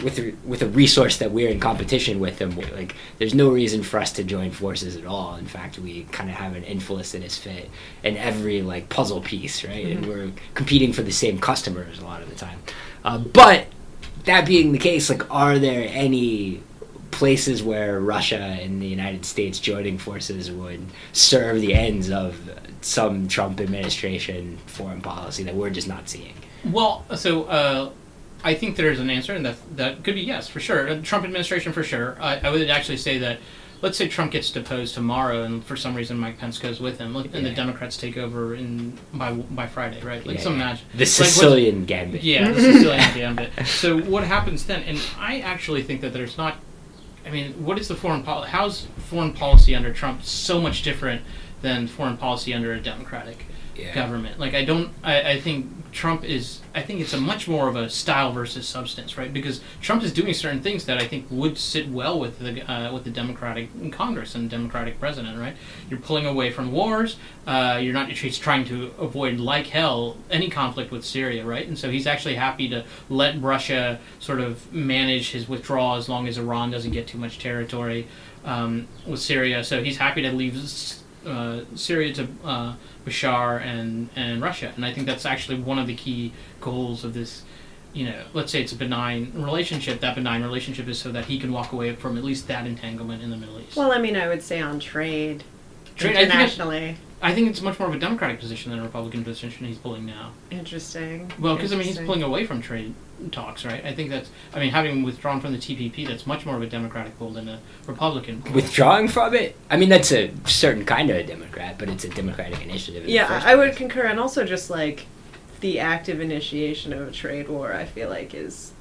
Speaker 2: with a, with a resource that we're in competition with them. Like, there's no reason for us to join forces at all. In fact, we kind of have an infelicitous fit in every like puzzle piece, right? Mm-hmm. And we're competing for the same customers a lot of the time. Uh, but that being the case, like, are there any places where Russia and the United States joining forces would serve the ends of some Trump administration foreign policy that we're just not seeing?
Speaker 1: Well, so uh, I think there's an answer, and that that could be yes for sure. The Trump administration for sure. I, I would actually say that. Let's say Trump gets deposed tomorrow, and for some reason Mike Pence goes with him, and yeah. the Democrats take over in by by Friday, right? Like yeah, some magic.
Speaker 2: The Sicilian like gambit.
Speaker 1: Yeah, the Sicilian gambit. So what happens then? And I actually think that there's not. I mean, what is the foreign policy? How's foreign policy under Trump so much different than foreign policy under a Democratic yeah. government? Like, I don't. I, I think Trump is I think it's a much more of a style versus substance, right? Because Trump is doing certain things that I think would sit well with the uh, with the Democratic Congress and Democratic president, right? You're pulling away from wars. Uh, you're not. He's trying to avoid like hell any conflict with Syria, right? And so he's actually happy to let Russia sort of manage his withdrawal as long as Iran doesn't get too much territory um, with Syria. So he's happy to leave uh, Syria to uh, Bashar and and Russia, and I think that's actually one of the key goals of this. You know, let's say it's a benign relationship. That benign relationship is so that he can walk away from at least that entanglement in the Middle East.
Speaker 3: Well, I mean, I would say on trade, trade internationally.
Speaker 1: I think it's much more of a Democratic position than a Republican position he's pulling now.
Speaker 3: Interesting.
Speaker 1: Well, because I mean, he's pulling away from trade talks, right? I think that's. I mean, having withdrawn from the TPP, that's much more of a Democratic pull than a Republican pull.
Speaker 2: Withdrawing from it? I mean, that's a certain kind of a Democrat, but it's a Democratic initiative.
Speaker 3: Yeah, I would concur, and also just like the active initiation of a trade war, I feel like is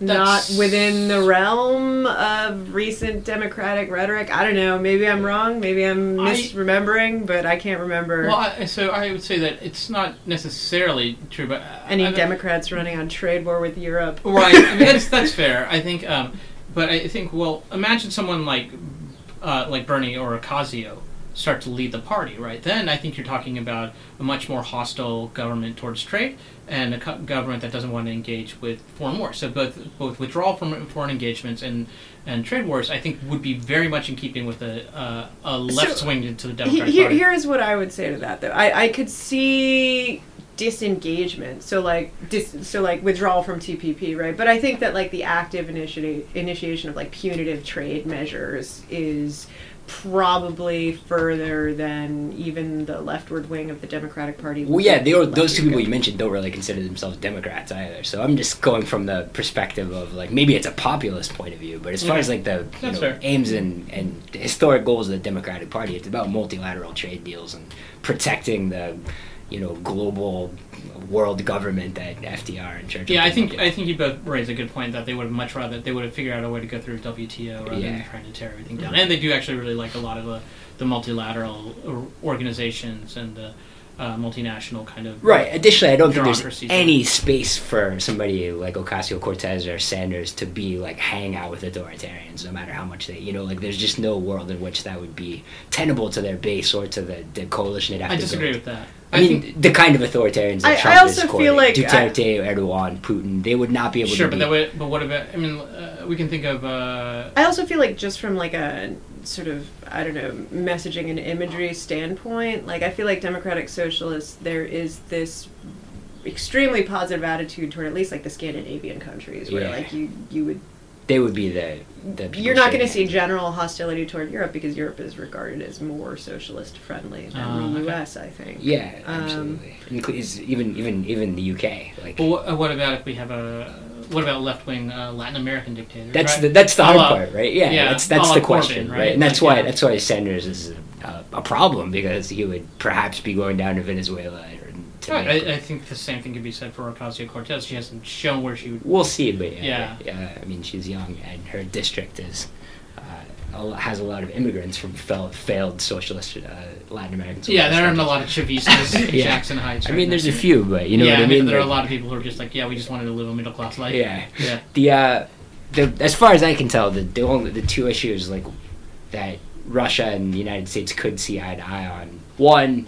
Speaker 3: not within the realm of recent democratic rhetoric. I don't know. Maybe I'm wrong. Maybe I'm misremembering, I, but I can't remember.
Speaker 1: Well, I, so I would say that it's not necessarily true. But
Speaker 3: any Democrats running on trade war with Europe,
Speaker 1: right? I mean, that's that's fair. I think, um, but I think well, imagine someone like uh, like Bernie or Ocasio start to lead the party, right? Then I think you're talking about a much more hostile government towards trade and a co- government that doesn't want to engage with foreign wars. So both both withdrawal from foreign engagements and and trade wars, I think, would be very much in keeping with a uh, a left so, swing into the Democratic
Speaker 3: he,
Speaker 1: Party.
Speaker 3: Here's what I would say to that, though. I, I could see disengagement so like dis, so like withdrawal from TPP right but I think that like the active initiative initiation of like punitive trade measures is probably further than even the leftward wing of the Democratic Party.
Speaker 2: Well, yeah, they were, those two people you mentioned don't really consider themselves Democrats either. So I'm just going from the perspective of like maybe it's a populist point of view, but as far as like the know, aims and, and historic goals of the Democratic Party, it's about multilateral trade deals and protecting the you know global world government that FDR and Churchill.
Speaker 1: Yeah, I think I think you both raise a good point that they would have much rather they would have figured out a way to go through WTO rather yeah. than trying to tear everything down. And they do actually really like a lot of the, the multilateral organizations and the uh, multinational kind of
Speaker 2: right. Additionally, I don't think there's any space for somebody like Ocasio Cortez or Sanders to be like hang out with authoritarians, no matter how much they, you know, like there's just no world in which that would be tenable to their base or to the, the coalition.
Speaker 1: It I disagree with that.
Speaker 2: I, I mean, the kind of authoritarians that I, Trump I also is feel like Duterte, I, Erdogan, Putin, they would not be able
Speaker 1: sure,
Speaker 2: to.
Speaker 1: Sure, but that would, but what about? I mean, uh, we can think of. Uh,
Speaker 3: I also feel like just from like a sort of I don't know messaging and imagery standpoint, like I feel like democratic socialists, there is this extremely positive attitude toward at least like the Scandinavian countries, where yeah. like you you would
Speaker 2: they would be the, the
Speaker 3: you're not going to see general hostility toward Europe because Europe is regarded as more socialist friendly than uh, the U.S. I think.
Speaker 2: Yeah, um, absolutely. Includes even even even the U.K. Like,
Speaker 1: well, what, what about if we have a what about left wing uh, Latin American dictators?
Speaker 2: That's
Speaker 1: right?
Speaker 2: the that's the hard part, right? Yeah, yeah that's that's the question, right? right? And that's like, why yeah. that's why Sanders is a, a, problem because he would perhaps be going down to Venezuela
Speaker 1: Right. I, I, think the same thing could be said for Ocasio Cortez. She hasn't shown where she would.
Speaker 2: We'll see, but yeah, yeah. yeah I mean, she's young, and her district is uh, has a lot of immigrants from failed, failed socialist uh, Latin American.
Speaker 1: Yeah, there aren't a lot of Chavistas in
Speaker 2: Yeah.
Speaker 1: Jackson Heights.
Speaker 2: I mean, there's a few, but you know
Speaker 1: yeah,
Speaker 2: what I mean.
Speaker 1: There are a lot of people who are just like, yeah, we just wanted to live a middle class life.
Speaker 2: Yeah.
Speaker 1: Yeah.
Speaker 2: the uh, the as far as I can tell, the the only the two issues like that Russia and the United States could see eye to eye on one,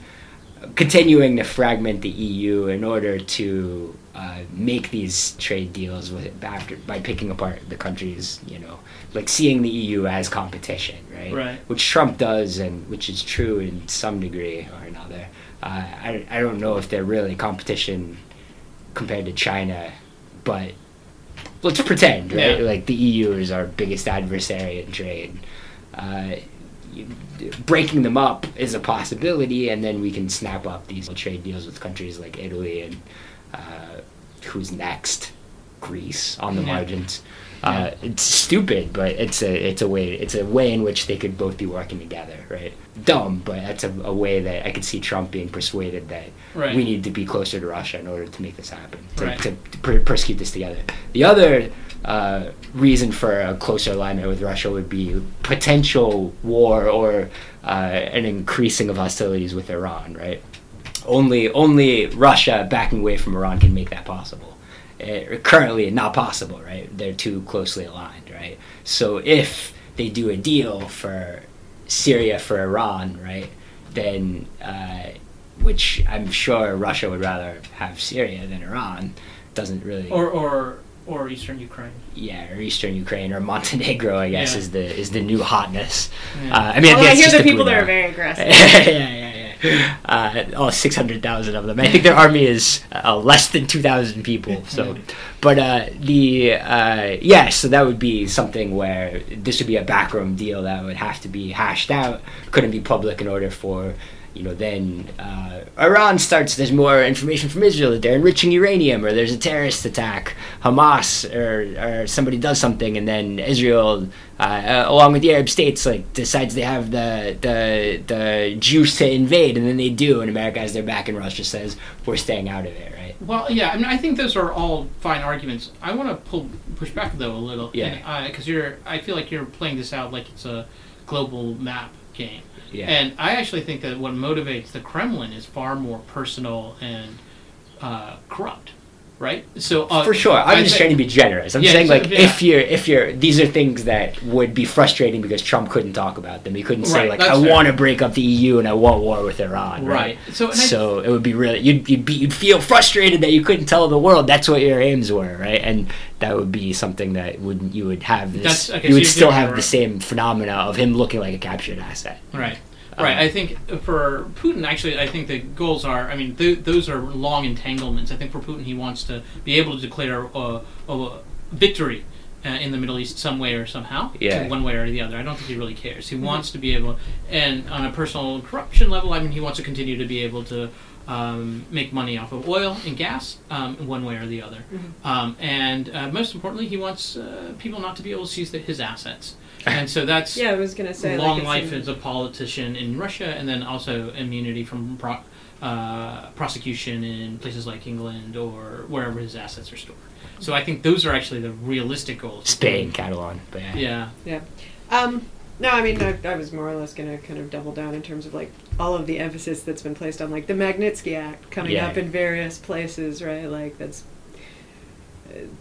Speaker 2: continuing to fragment the EU in order to uh, make these trade deals with after by picking apart the countries, you know, like seeing the EU as competition, right?
Speaker 1: Right.
Speaker 2: Which Trump does, and which is true in some degree or another. Uh, I I don't know if they're really competition compared to China, but let's pretend, right?
Speaker 1: Yeah.
Speaker 2: Like the EU is our biggest adversary in trade. Uh, breaking them up is a possibility, and then we can snap up these trade deals with countries like Italy and uh, who's next, Greece on the
Speaker 1: Yeah.
Speaker 2: margins. Uh, it's stupid, but it's a it's a way it's a way in which they could both be working together, right? Dumb, but that's a, a way that I could see Trump being persuaded that
Speaker 1: Right.
Speaker 2: we need to be closer to Russia in order to make this happen, to,
Speaker 1: Right.
Speaker 2: to, to per- persecute this together. The other uh, reason for a closer alignment with Russia would be potential war or uh, an increasing of hostilities with Iran, right? Only only Russia backing away from Iran can make that possible. Uh, currently, not possible, right? They're too closely aligned, right? So if they do a deal for Syria for Iran, right, then uh, which I'm sure Russia would rather have Syria than Iran, doesn't really
Speaker 1: Or or or Eastern Ukraine.
Speaker 2: yeah, or Eastern Ukraine or Montenegro, I guess
Speaker 1: Yeah.
Speaker 2: is the is the new hotness.
Speaker 1: Yeah.
Speaker 2: Uh, I mean,
Speaker 3: Although I
Speaker 2: guess
Speaker 3: hear the people there are very aggressive.
Speaker 2: yeah, yeah, yeah. Uh, all six hundred thousand of them. I think their army is uh, less than two thousand people. So, but uh, the uh, yeah, so that would be something where this would be a backroom deal that would have to be hashed out. Couldn't be public in order for. You know, then uh, Iran starts. There's more information from Israel that they're enriching uranium, or there's a terrorist attack. Hamas or, or somebody does something, and then Israel, uh, uh, along with the Arab states, like decides they have the the the juice to invade, and then they do, and America has their back, and Russia says we're staying out of it, right?
Speaker 1: Well, yeah, I mean, I think those are all fine arguments. I want to pull push back though a little,
Speaker 2: Yeah.
Speaker 1: because you're. I feel like you're playing this out like it's a global map game,
Speaker 2: Yeah.
Speaker 1: and I actually think that what motivates the Kremlin is far more personal and uh, corrupt, right? So uh,
Speaker 2: For sure, I'm
Speaker 1: I
Speaker 2: just trying to be generous. I'm
Speaker 1: Yeah,
Speaker 2: saying like
Speaker 1: yeah.
Speaker 2: if you're if you're these are things that would be frustrating because Trump couldn't talk about them. He couldn't say
Speaker 1: Right,
Speaker 2: like I want to break up the EU and I want war with Iran. Right.
Speaker 1: Right. So, and I-
Speaker 2: So it would be really you'd you'd be you'd feel frustrated that you couldn't tell the world that's what your aims were, right? And that would be something that would you would have this
Speaker 1: okay,
Speaker 2: you
Speaker 1: so
Speaker 2: would still have the same phenomena of him looking like a captured asset.
Speaker 1: Right.
Speaker 2: Um,
Speaker 1: Right. I think for Putin, actually, I think the goals are. I mean, th- those are long entanglements. I think for Putin, he wants to be able to declare uh, a victory uh, in the Middle East some way or somehow,
Speaker 2: Yeah.
Speaker 1: one way or the other. I don't think he really cares. He wants to be able, and on a personal corruption level, I mean, he wants to continue to be able to. Um, make money off of oil and gas, um, one way or the other, um, and uh, most importantly, he wants uh, people not to be able to seize the, his assets, and so that's
Speaker 3: Yeah, I was gonna say
Speaker 1: long
Speaker 3: it's
Speaker 1: life
Speaker 3: in-
Speaker 1: as a politician in Russia, and then also immunity from pro- uh, prosecution in places like England or wherever his assets are stored. So I think those are actually the realistic goals.
Speaker 2: Spain, Catalan, but yeah.
Speaker 1: Yeah.
Speaker 3: Um, no, I mean, I, I was more or less going to kind of double down in terms of like all of the emphasis that's been placed on like the Magnitsky Act coming
Speaker 2: Yeah.
Speaker 3: up in various places, right? Like that's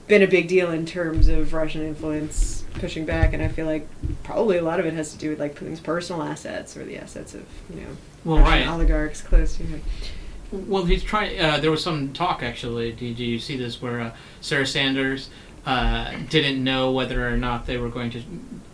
Speaker 3: been a big deal in terms of Russian influence pushing back, and I feel like probably a lot of it has to do with like Putin's personal assets or the assets of you know
Speaker 1: Well,
Speaker 3: Russian
Speaker 1: right.
Speaker 3: oligarchs close to him.
Speaker 1: Well, he's trying. Uh, there was some talk actually. Did you see this where uh, Sarah Sanders uh, didn't know whether or not they were going to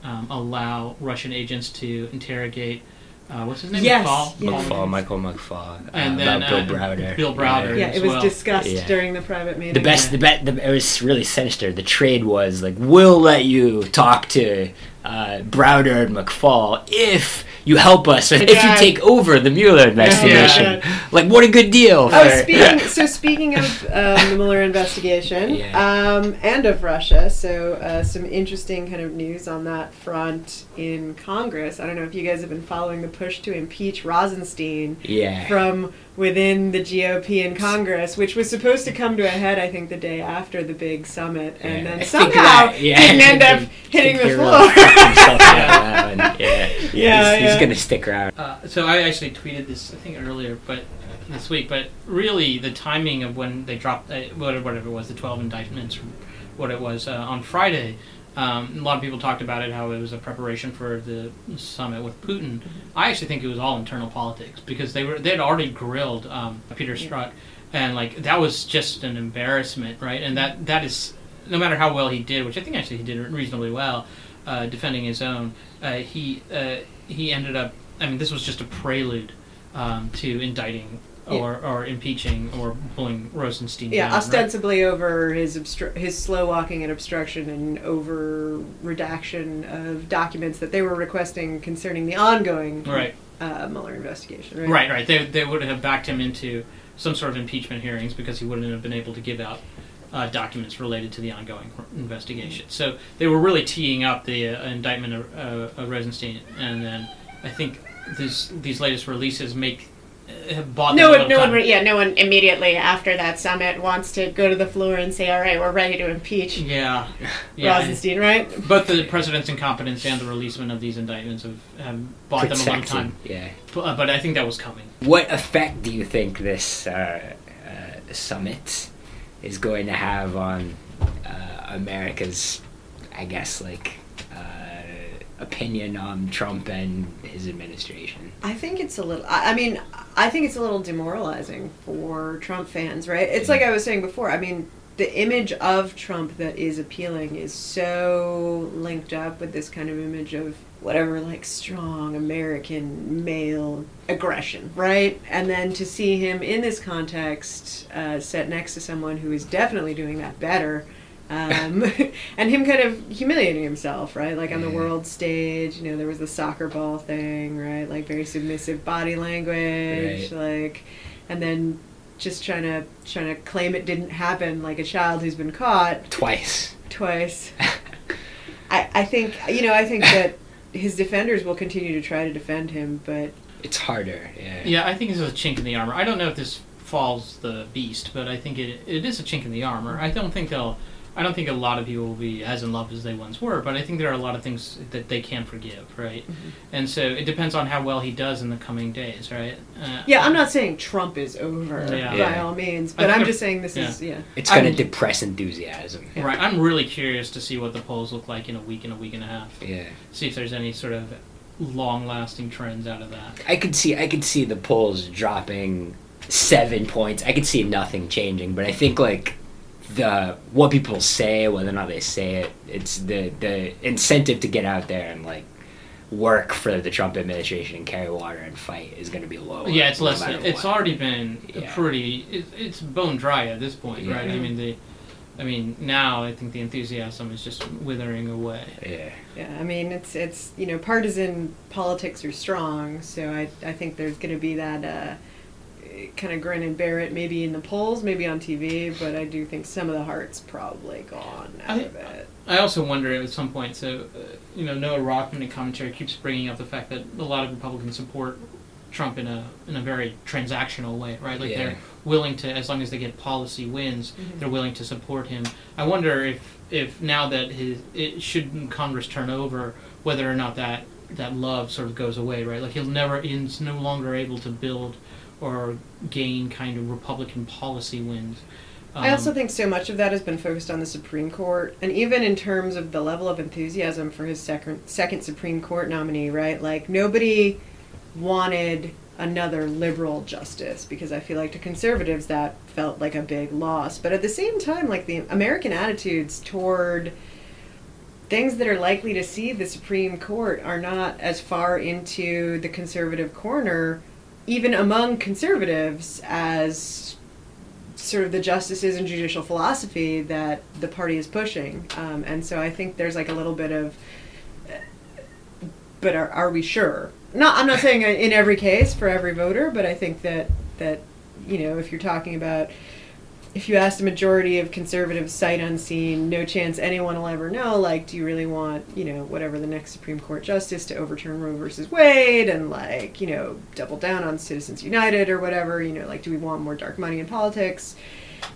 Speaker 1: um, allow Russian agents to interrogate. Uh, what's his name?
Speaker 3: Yes,
Speaker 1: McFaul?
Speaker 3: yeah.
Speaker 2: McFaul, Michael McFaul, uh,
Speaker 1: And then,
Speaker 2: about Bill
Speaker 1: uh,
Speaker 2: Browder.
Speaker 1: Bill Browder.
Speaker 3: Yeah,
Speaker 1: as
Speaker 3: it was
Speaker 1: well.
Speaker 3: discussed
Speaker 2: Yeah.
Speaker 3: during the private meeting.
Speaker 2: The best, the bet, the, it was really sinister. The trade was like, we'll let you talk to uh, Browder and McFaul if you help us, if you take over the Mueller investigation. Like, what a good deal!
Speaker 3: Oh,
Speaker 2: for-
Speaker 3: speaking so speaking of um, the Mueller investigation
Speaker 2: Yeah.
Speaker 3: um, and of Russia, so uh, some interesting kind of news on that front in Congress. I don't know if you guys have been following the push to impeach Rosenstein
Speaker 2: yeah,
Speaker 3: from within the GOP in Congress, which was supposed to come to a head, I think, the day after the big summit, and
Speaker 2: Yeah.
Speaker 3: Then somehow
Speaker 2: that- yeah,
Speaker 3: didn't
Speaker 2: I
Speaker 3: end up hitting the floor.
Speaker 2: right. himself out of that one. Yeah,
Speaker 3: Yeah,
Speaker 2: he's, he's gonna stick around.
Speaker 1: Uh, so I actually tweeted this I think earlier, but this week. But really, the timing of when they dropped uh, whatever whatever it was, the twelve indictments, or what it was uh, on Friday. Um, a lot of people talked about it, how it was a preparation for the summit with Putin. I actually think it was all internal politics because they were they had already grilled um, Peter Strzok, and like that was just an embarrassment, right? And that that is no matter how well he did, which I think actually he did reasonably well, uh, defending his own. Uh, he uh, he ended up. I mean, this was just a prelude um, to indicting or, or impeaching or pulling Rosenstein
Speaker 3: Yeah,
Speaker 1: down. right?
Speaker 3: ostensibly over his obstru- his slow walking and obstruction, and over redaction of documents that they were requesting concerning the ongoing
Speaker 1: Right,
Speaker 3: uh, Mueller investigation. Right.
Speaker 1: right, right. They, they would have backed him into some sort of impeachment hearings because he wouldn't have been able to give out uh, documents related to the ongoing investigation. So they were really teeing up the uh, indictment of, uh, of Rosenstein, and then I think this, these latest releases make bought
Speaker 3: No one, no
Speaker 1: time.
Speaker 3: one, yeah, no one immediately after that summit wants to go to the floor and say, "All right, we're ready to impeach
Speaker 1: Yeah, yeah.
Speaker 3: Rosenstein." Right?
Speaker 1: Both the president's incompetence and the releasement of these indictments have, have bought them a long time.
Speaker 2: Yeah.
Speaker 1: But, uh, but I think that was coming.
Speaker 2: What effect do you think this uh, uh, summit is going to have on uh, America's, I guess, like uh, opinion on Trump and his administration?
Speaker 3: I think it's a little. I I mean, I think it's a little demoralizing for Trump fans, right? It's like I was saying before. I mean, the image of Trump that is appealing is so linked up with this kind of image of whatever, like strong American male aggression, right? And then to see him in this context, uh, set next to someone who is definitely doing that better. Um, and him kind of humiliating himself, right? Like on the world stage, you know, there was the soccer ball thing, right? Like very submissive body language, like, and then just trying to trying to claim it didn't happen, like a child who's been caught
Speaker 2: Twice.
Speaker 3: twice. I I think you know I think that his defenders will continue to try to defend him, but
Speaker 2: It's harder. Yeah.
Speaker 1: Yeah, I think this is a chink in the armor. I don't know if this falls the beast, but I think it it is a chink in the armor. I don't think they'll. I don't think a lot of people will be as in love as they once were, but I think there are a lot of things that they can forgive, right?
Speaker 3: Mm-hmm.
Speaker 1: And so it depends on how well he does in the coming days, right? Uh,
Speaker 3: yeah, I'm not saying Trump is over
Speaker 1: Yeah.
Speaker 3: by
Speaker 2: Yeah.
Speaker 3: all means, but I'm
Speaker 1: if-
Speaker 3: just saying this
Speaker 1: yeah.
Speaker 3: is yeah.
Speaker 2: It's going to depress enthusiasm.
Speaker 1: Right. I'm really curious to see what the polls look like in a week and a week and a half.
Speaker 2: Yeah.
Speaker 1: See if there's any sort of long-lasting trends out of that.
Speaker 2: I could see I could see the polls dropping seven points. I could see nothing changing, but I think like the what people say, whether or not they say it, it's the the incentive to get out there and like work for the Trump administration and carry water and fight is going to be low.
Speaker 1: Yeah, it's
Speaker 2: no
Speaker 1: less. It's
Speaker 2: what.
Speaker 1: already been
Speaker 2: Yeah.
Speaker 1: pretty. It, it's bone dry at this point, right? I mean the. I mean now I think the enthusiasm is just withering away.
Speaker 2: Yeah.
Speaker 3: Yeah, I mean it's it's you know partisan politics are strong, so I I think there's going to be that uh, kind of grin and bear it maybe in the polls, maybe on TV, but I do think some of the heart's probably gone out
Speaker 1: I-
Speaker 3: of it.
Speaker 1: I also wonder at some point. So, uh, you know, Noah Rothman in commentary keeps bringing up the fact that a lot of Republicans support Trump in a in a very transactional way, right? Like
Speaker 2: Yeah.
Speaker 1: they're willing to, as long as they get policy wins,
Speaker 3: Mhm.
Speaker 1: they're willing to support him. I wonder if if now that his it should Congress turn over, whether or not that that love sort of goes away, right? Like he'll never he's no longer able to build or gain kind of Republican policy wins.
Speaker 3: I also
Speaker 1: Um,
Speaker 3: think so much of that has been focused on the Supreme Court, and even in terms of the level of enthusiasm for his second second Supreme Court nominee, right? Like nobody wanted another liberal justice because I feel like to conservatives that felt like a big loss. But at the same time, like the American attitudes toward things that are likely to see the Supreme Court are not as far into the conservative corner, even among conservatives, as sort of the justices and judicial philosophy that the party is pushing. Um, and so I think there's like a little bit of, but are, are we sure? Not, I'm not saying in every case for every voter, but I think that that you know if you're talking about if you ask the majority of conservatives sight unseen, no chance anyone will ever know, like, do you really want, you know, whatever the next Supreme Court justice to overturn Roe versus Wade and, like, you know, double down on Citizens United or whatever? You know, like, do we want more dark money in politics?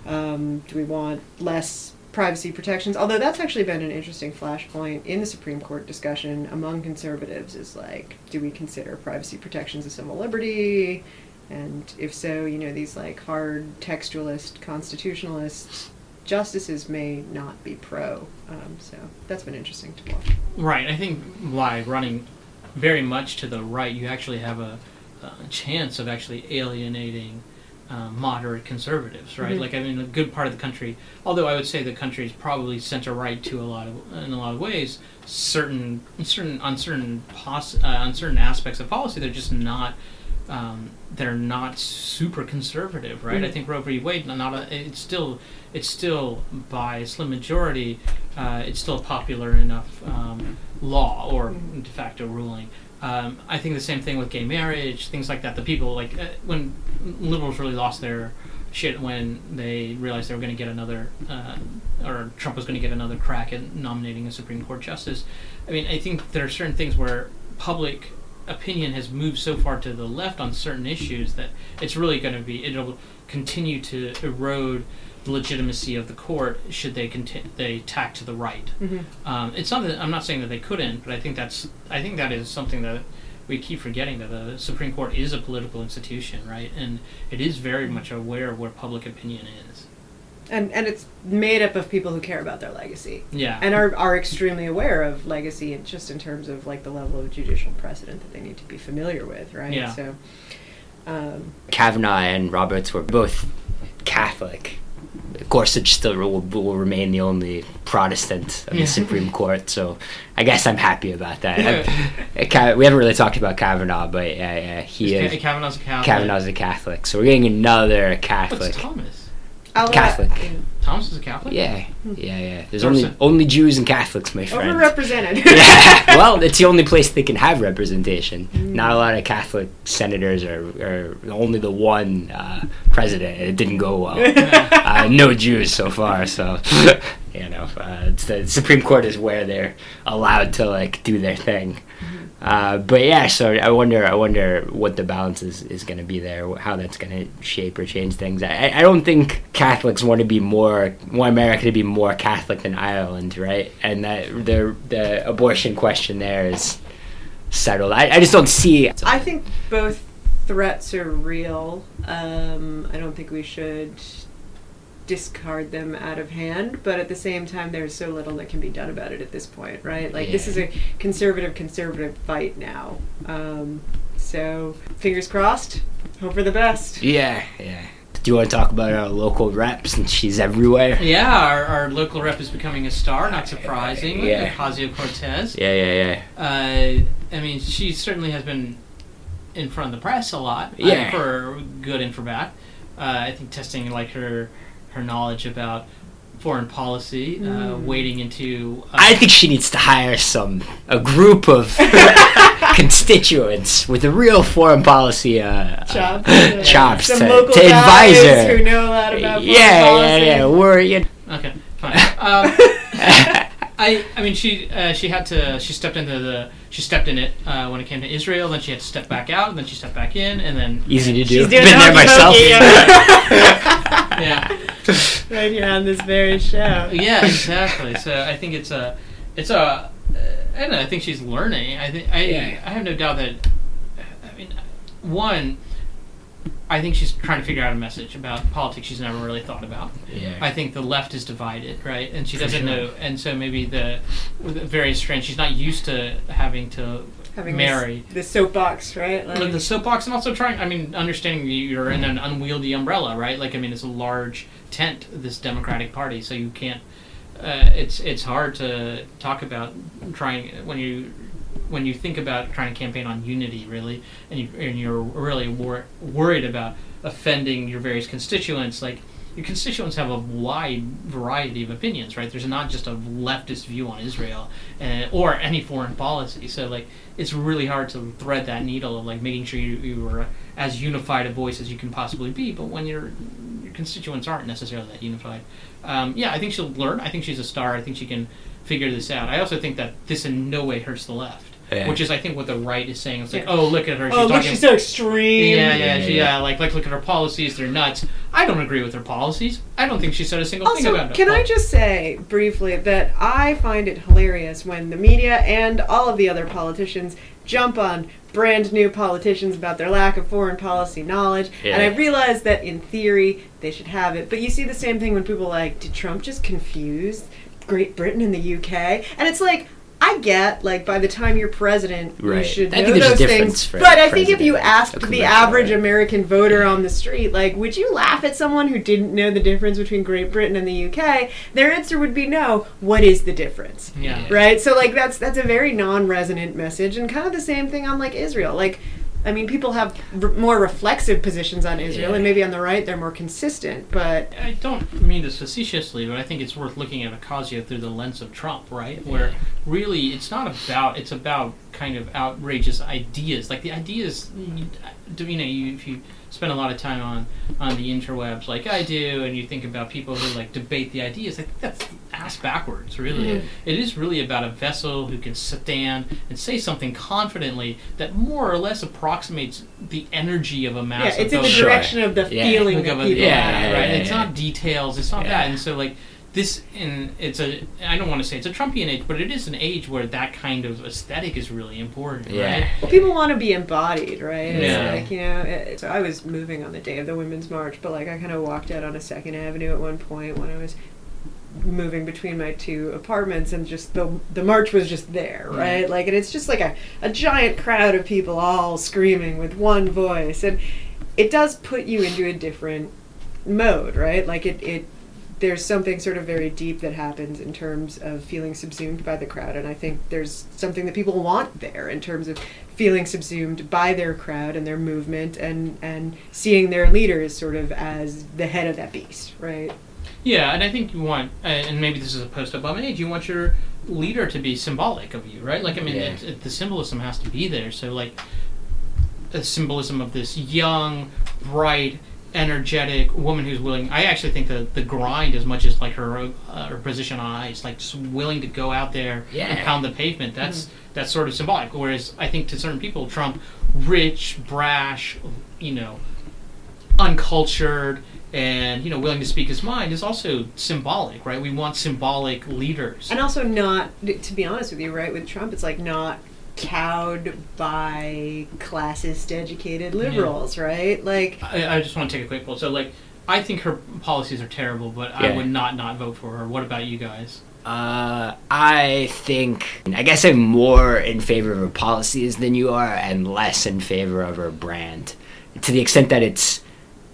Speaker 3: Um, do we want less privacy protections. Although that's actually been an interesting flashpoint in the Supreme Court discussion among conservatives is like, do we consider privacy protections a civil liberty? And if so, you know, these like hard textualist constitutionalists justices may not be pro. Um, so that's been interesting to watch.
Speaker 1: Right. I think why running very much to the right, you actually have a, a chance of actually alienating uh, moderate conservatives, right?
Speaker 3: Mhm.
Speaker 1: Like I mean, a good part of the country. Although I would say the country is probably center right to a lot of in a lot of ways. Certain certain on certain pos- uh, on certain aspects of policy, they're just not. Um, they're not super conservative, right? I
Speaker 3: Mhm.
Speaker 1: think Roe v. Wade, not a, it's still, it's still by a slim majority, uh, it's still a popular enough um, law or
Speaker 3: Mhm.
Speaker 1: de facto ruling. Um, I think the same thing with gay marriage, things like that. The people like uh, when liberals really lost their shit when they realized they were going to get another, uh, or Trump was going to get another crack at nominating a Supreme Court justice. I mean, I think there are certain things where public opinion has moved so far to the left on certain issues that it's really going to be it'll continue to erode the legitimacy of the court should they conti- they tack to the right.
Speaker 3: Mm-hmm.
Speaker 1: Um, it's not that I'm not saying that they couldn't, but I think that's I think that is something that we keep forgetting that the Supreme Court is a political institution, right? And it is very much aware of where public opinion is.
Speaker 3: And and it's made up of people who care about their legacy.
Speaker 1: Yeah.
Speaker 3: and are, are extremely aware of legacy and just in terms of like the level of judicial precedent that they need to be familiar with right
Speaker 1: Yeah.
Speaker 3: so um,
Speaker 2: Kavanaugh and Roberts were both Catholic. Gorsuch still will, will remain the only Protestant of the Supreme Court, so I guess I'm happy about that.
Speaker 1: Yeah.
Speaker 2: We haven't really talked about Kavanaugh, but uh, uh, he
Speaker 1: Is
Speaker 2: is
Speaker 1: Kavanaugh's a Catholic.
Speaker 2: Kavanaugh's a Catholic, so we're getting another Catholic.
Speaker 1: What's Thomas?
Speaker 3: I'll, uh,
Speaker 2: Catholic.
Speaker 1: Thomas is a Catholic.
Speaker 2: Yeah, yeah, yeah. There's only only Jews and Catholics, my friend.
Speaker 3: overrepresented
Speaker 2: yeah. Well, it's the only place they can have representation.
Speaker 3: Mm.
Speaker 2: Not a lot of Catholic senators or, or only the one uh, president. It didn't go well. uh, no Jews so far, so you know, uh, it's the Supreme Court is where they're allowed to like do their thing. Uh, but yeah, so I wonder, I wonder what the balance is, is going to be there, how that's going to shape or change things. I, I don't think Catholics want to be more, want America to be more Catholic than Ireland, right? And that the the abortion question there is settled. I, I just don't see.
Speaker 3: i think both threats are real um, i don't think we should discard them out of hand but at the same time there's so little that can be done about it at this point right like this is a conservative conservative fight now um, so fingers crossed hope for the best
Speaker 2: Yeah, yeah. Do you want to talk about our local rep since she's everywhere?
Speaker 1: Yeah, our, our local rep is becoming a star. Not surprising.
Speaker 2: Yeah.
Speaker 1: Ocasio Cortez.
Speaker 2: Yeah, yeah, yeah.
Speaker 1: Uh, I mean, she certainly has been in front of the press a lot. uh,
Speaker 2: Yeah.
Speaker 1: for good and for bad. Uh, I think testing like her her knowledge about foreign policy, uh,
Speaker 3: Mm.
Speaker 1: wading into. Uh,
Speaker 2: I think she needs to hire some a group of constituents with a real foreign policy uh,
Speaker 3: chops,
Speaker 2: uh, chops to,
Speaker 3: local
Speaker 2: to advise her.
Speaker 3: who know a lot about
Speaker 2: yeah,
Speaker 3: foreign
Speaker 2: yeah,
Speaker 3: policy.
Speaker 2: yeah. We're you
Speaker 1: Okay, fine. Um, I I mean she uh, she had to she stepped into the she stepped in it uh, when it came to Israel. Then she had to step back out, and then she stepped back in, and then
Speaker 2: easy to do.
Speaker 3: She's doing
Speaker 2: Been
Speaker 3: the
Speaker 2: there myself.
Speaker 3: hokey pokey,
Speaker 1: yeah.
Speaker 3: right here on this very show.
Speaker 1: yeah, exactly. So I think it's a, it's a, uh, I don't know. I think she's learning. I think I,
Speaker 2: Yeah.
Speaker 1: I have no doubt that. I mean, one, I think she's trying to figure out a message about politics she's never really thought about.
Speaker 2: Yeah.
Speaker 1: I think the left is divided, right? And she
Speaker 2: For
Speaker 1: doesn't
Speaker 2: sure.
Speaker 1: know, and so maybe the, with the various strands, she's not used to having to
Speaker 3: Having
Speaker 1: marry.
Speaker 3: this, the soapbox, right? Like,
Speaker 1: Like the soapbox, and also trying. I mean, understanding you- you're in an unwieldy umbrella, right? Like, I mean, it's a large tent. This Democratic Party, so you can't. Uh, it's it's hard to talk about trying when you when you think about trying to campaign on unity, really, and you and you're really wor- worried about offending your various constituents, like. Your constituents have a wide variety of opinions, right? There's not just a leftist view on Israel uh, or any foreign policy. So, like, it's really hard to thread that needle of like making sure you, you are as unified a voice as you can possibly be. But when your your constituents aren't necessarily that unified, um, yeah, I think she'll learn. I think she's a star. I think she can figure this out. I also think that this in no way hurts the left.
Speaker 2: Yeah.
Speaker 1: which is I think what the right is saying. It's like,
Speaker 3: Yeah.
Speaker 1: oh, look at her. She's
Speaker 3: oh, look,
Speaker 1: talking.
Speaker 3: she's so extreme.
Speaker 1: yeah, yeah,
Speaker 2: Yeah,
Speaker 1: she,
Speaker 2: yeah.
Speaker 1: yeah, like, like, look at her policies. They're nuts. I don't agree with her policies. I don't think she said a single thing about it.
Speaker 3: can I just say briefly that I find it hilarious when the media and all of the other politicians jump on brand new politicians about their lack of foreign policy knowledge. And I realize that in theory they should have it. But you see the same thing when people are like, did Trump just confuse Great Britain and the UK? And it's like, I get like by the time you're president, you should
Speaker 2: I
Speaker 3: know
Speaker 2: think there's a
Speaker 3: those things. But I think if you
Speaker 2: president,
Speaker 3: asked the average
Speaker 2: right.
Speaker 3: American voter on the street, like, would you laugh at someone who didn't know the difference between Great Britain and the UK? Their answer would be no. What is the difference?
Speaker 1: Yeah.
Speaker 3: Right? So like that's that's a very non-resonant message and kind of the same thing on like Israel. Like I mean, people have r- more reflexive positions on Israel,
Speaker 2: Yeah.
Speaker 3: and maybe on the right they're more consistent. But
Speaker 1: I don't mean this facetiously, but I think it's worth looking at Ocasio through the lens of Trump, right? Where really it's not about it's about kind of outrageous ideas. Like the ideas, you know, you, if you spend a lot of time on on the interwebs, like I do, and you think about people who like debate the ideas, I think that's ass backwards. Really,
Speaker 3: Mhm.
Speaker 1: it is really about a vessel who can stand and say something confidently that more or less approximates the energy of a mass.
Speaker 3: yeah, it's in the.
Speaker 2: Sure.
Speaker 3: direction of the
Speaker 2: Yeah.
Speaker 3: feeling
Speaker 1: of
Speaker 3: people
Speaker 2: Yeah,
Speaker 3: have.
Speaker 1: right?
Speaker 2: yeah,
Speaker 1: it's
Speaker 2: yeah.
Speaker 1: not details. It's not that. And so like this, and it's a. I don't want to say it's a Trumpian age, but it is an age where that kind of aesthetic is really important.
Speaker 2: Yeah.
Speaker 1: Right?
Speaker 3: Well, people want to be embodied, right? It's
Speaker 1: Yeah.
Speaker 3: like, you know, it, so I was moving on the day of the Women's March, but like I kind of walked out on a Second Avenue at one point when I was moving between my two apartments and just the the march was just there
Speaker 1: Mm.
Speaker 3: right like and it's just like a, a giant crowd of people all screaming with one voice and it does put you into a different mode right like it, it there's something sort of very deep that happens in terms of feeling subsumed by the crowd and i think there's something that people want there in terms of feeling subsumed by their crowd and their movement and and seeing their leaders sort of as the head of that beast right
Speaker 1: Yeah, and I think you want, and maybe this is a post-Obama age. You want your leader to be symbolic of you, right? Like, I mean,
Speaker 2: Yeah.
Speaker 1: it, it, the symbolism has to be there. So, like, the symbolism of this young, bright, energetic woman who's willing. I actually think the the grind, as much as like her uh, her position on ice, like just willing to go out there
Speaker 2: Yeah.
Speaker 1: and pound the pavement. That's that's sort of symbolic. Whereas I think to certain people, Trump, rich, brash, you know, uncultured and you know willing to speak his mind is also symbolic right we want symbolic leaders
Speaker 3: and also not to be honest with you right with trump it's like not cowed by classist educated liberals right like
Speaker 1: I, I just want to take a quick poll so like i think her policies are terrible but i would not not vote for her what about you guys
Speaker 2: Uh, I think I guess I'm more in favor of her policies than you are, and less in favor of her brand. To the extent that it's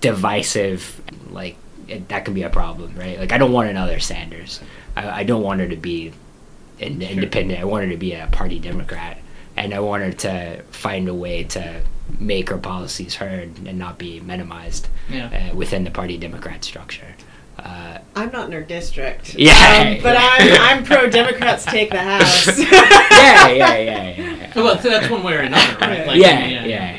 Speaker 2: divisive, like it, that can be a problem, right? Like I don't want another Sanders. I, I don't want her to be in,
Speaker 1: Sure.
Speaker 2: independent. I want her to be a party Democrat, and I want her to find a way to make her policies heard and not be minimized
Speaker 1: yeah
Speaker 2: uh, within the party Democrat structure. Uh,
Speaker 3: i'm not in her district
Speaker 2: Yeah.
Speaker 3: um, but i'm i'm pro democrats take the house
Speaker 2: yeah, yeah, yeah, yeah. yeah.
Speaker 1: well that's one way or another right Like,
Speaker 2: yeah,
Speaker 1: I
Speaker 2: yeah, yeah, yeah.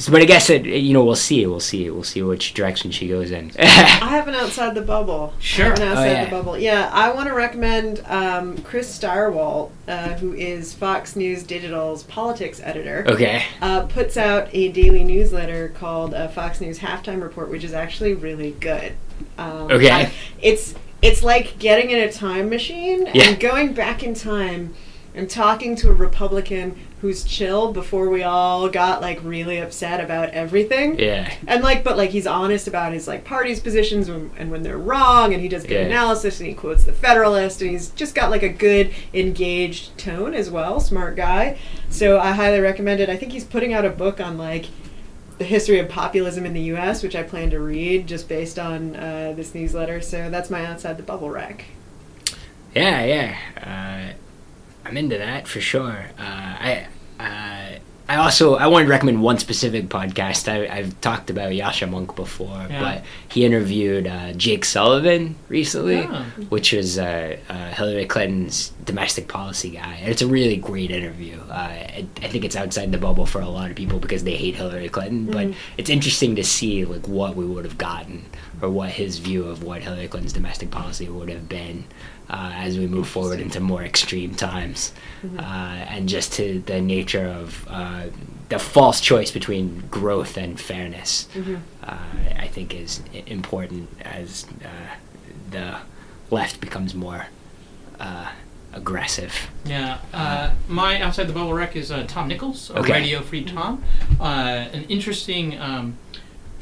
Speaker 2: So, but I guess it, you know, we'll see. We'll see. We'll see which direction she goes in.
Speaker 3: I have an outside the bubble.
Speaker 1: Sure.
Speaker 3: I have
Speaker 2: Oh,
Speaker 3: outside
Speaker 2: yeah.
Speaker 3: the bubble. Yeah, I want to recommend um, Chris Stirewalt, uh, who is Fox News Digital's politics editor.
Speaker 2: okay.
Speaker 3: uh, puts out a daily newsletter called uh, Fox News Halftime Report, which is actually really good. Um,
Speaker 2: Okay.
Speaker 3: I- it's it's like getting in a time machine
Speaker 2: Yeah.
Speaker 3: and going back in time and talking to a Republican who's chill before we all got like really upset about everything.
Speaker 2: Yeah.
Speaker 3: And like, but like he's honest about his like party's positions when, and when they're wrong, and he does good
Speaker 2: Yeah.
Speaker 3: analysis, and he quotes the Federalist, and he's just got like a good engaged tone as well. Smart guy. So I highly recommend it. I think he's putting out a book on like the history of populism in the U.S., which I plan to read just based on uh, this newsletter. So that's my outside the bubble rec.
Speaker 2: Yeah, yeah. Uh, I'm into that for sure. Uh, I, uh, I also I wanted to recommend one specific podcast. I, I've talked about Yascha Mounk before,
Speaker 1: Yeah.
Speaker 2: but he interviewed uh, Jake Sullivan recently,
Speaker 1: Yeah.
Speaker 2: which was uh, uh, Hillary Clinton's domestic policy guy. And it's a really great interview. Uh, I, I think it's outside the bubble for a lot of people because they hate Hillary Clinton, but
Speaker 3: Mhm.
Speaker 2: it's interesting to see like what we would have gotten or what his view of what Hillary Clinton's domestic policy would have been uh, as we move forward into more extreme times,
Speaker 3: Mm-hmm.
Speaker 2: uh, and just to the nature of uh, the false choice between growth and fairness.
Speaker 3: Mm-hmm.
Speaker 2: Uh, I think is important as uh, the left becomes more uh, aggressive.
Speaker 1: Yeah, uh, my outside the bubble rec is uh, Tom Nichols, or
Speaker 2: Okay.
Speaker 1: Radio Free Tom, uh, an interesting um,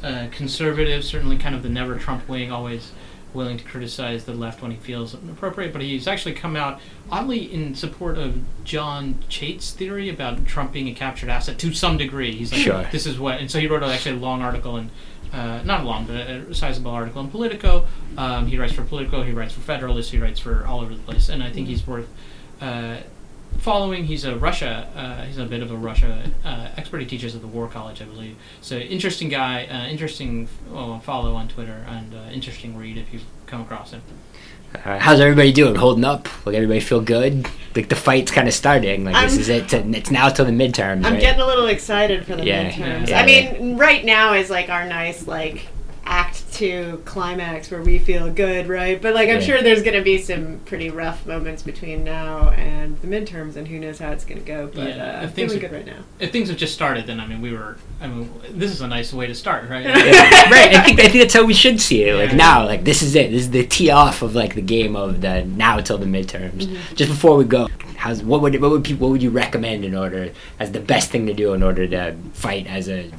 Speaker 1: uh, conservative, certainly kind of the never Trump wing, always willing to criticize the left when he feels appropriate. But he's actually come out oddly in support of John Chait's theory about Trump being a captured asset to some degree. He's like,
Speaker 2: Sure.
Speaker 1: this is what, and so he wrote actually a long article in. Uh, not long, but a sizable article in Politico. Um, he writes for Politico. He writes for Federalist. He writes for all over the place, and I think he's worth uh, following. He's a Russia. Uh, he's a bit of a Russia uh, expert. He teaches at the War College, I believe. So interesting guy. Uh, interesting well, follow on Twitter, and uh, interesting read if you come across him.
Speaker 2: Uh, how's everybody doing? Holding up? Like everybody feel good? Like the fight's kind of starting. Like this
Speaker 3: I'm-
Speaker 2: is it. To, it's now till the midterms,
Speaker 3: I'm
Speaker 2: right?
Speaker 3: getting a little excited for the
Speaker 2: Yeah,
Speaker 3: midterms.
Speaker 2: yeah,
Speaker 3: I mean, right now is like our nice like act two climax where we feel good, right? But like I'm
Speaker 2: Yeah.
Speaker 3: sure there's gonna be some pretty rough moments between now and the midterms, and who knows how it's gonna go. But
Speaker 1: Yeah,
Speaker 3: uh,
Speaker 1: if
Speaker 3: I'm
Speaker 1: things
Speaker 3: feeling
Speaker 1: are-
Speaker 3: good right now.
Speaker 1: If things have just started, then I mean, we were. I mean, this is a nice way to start, right?
Speaker 2: Yeah, right. I think I think that's how we should see it. Like
Speaker 1: Yeah.
Speaker 2: now, like this is it. This is the tee off of like the game of the now till the midterms.
Speaker 3: Mm-hmm.
Speaker 2: Just before we go, how's what would what would people what would you recommend in order as the best thing to do in order to fight as a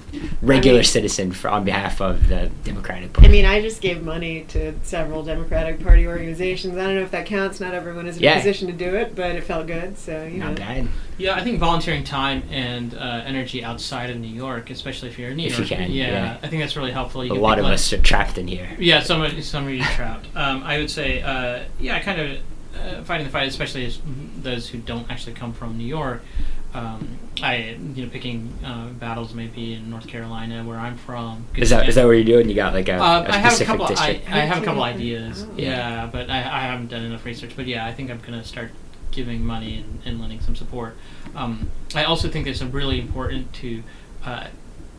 Speaker 2: regular
Speaker 3: I mean-
Speaker 2: citizen for on behalf of the Democratic
Speaker 3: I mean, I just gave money to several Democratic Party organizations. I don't know if that counts. Not everyone is in
Speaker 2: Yeah.
Speaker 3: a position to do it, but it felt good. So you know.
Speaker 2: Not bad.
Speaker 1: Yeah, I think volunteering time and uh, energy outside of New York, especially if you're in New
Speaker 2: If you can,
Speaker 1: yeah,
Speaker 2: yeah.
Speaker 1: I think that's really helpful. You
Speaker 2: A
Speaker 1: can
Speaker 2: lot
Speaker 1: pick
Speaker 2: of
Speaker 1: like-
Speaker 2: us are trapped in here.
Speaker 1: Yeah, some of some of you trapped. Um, I would say, uh, yeah, kind of uh, fighting the fight, especially as those who don't actually come from New York. Um, I, you know, picking uh, battles maybe in North Carolina, where I'm from.
Speaker 2: Is that is that what you're doing? You got like a,
Speaker 1: Uh,
Speaker 2: a
Speaker 1: I have a
Speaker 2: specific
Speaker 1: couple. I,
Speaker 2: district.
Speaker 1: I have a couple ideas.
Speaker 3: Oh.
Speaker 1: Yeah,
Speaker 2: Yeah.
Speaker 1: but I, I haven't done enough research. But yeah, I think I'm gonna start giving money and, and lending some support. Um, I also think it's really important to uh,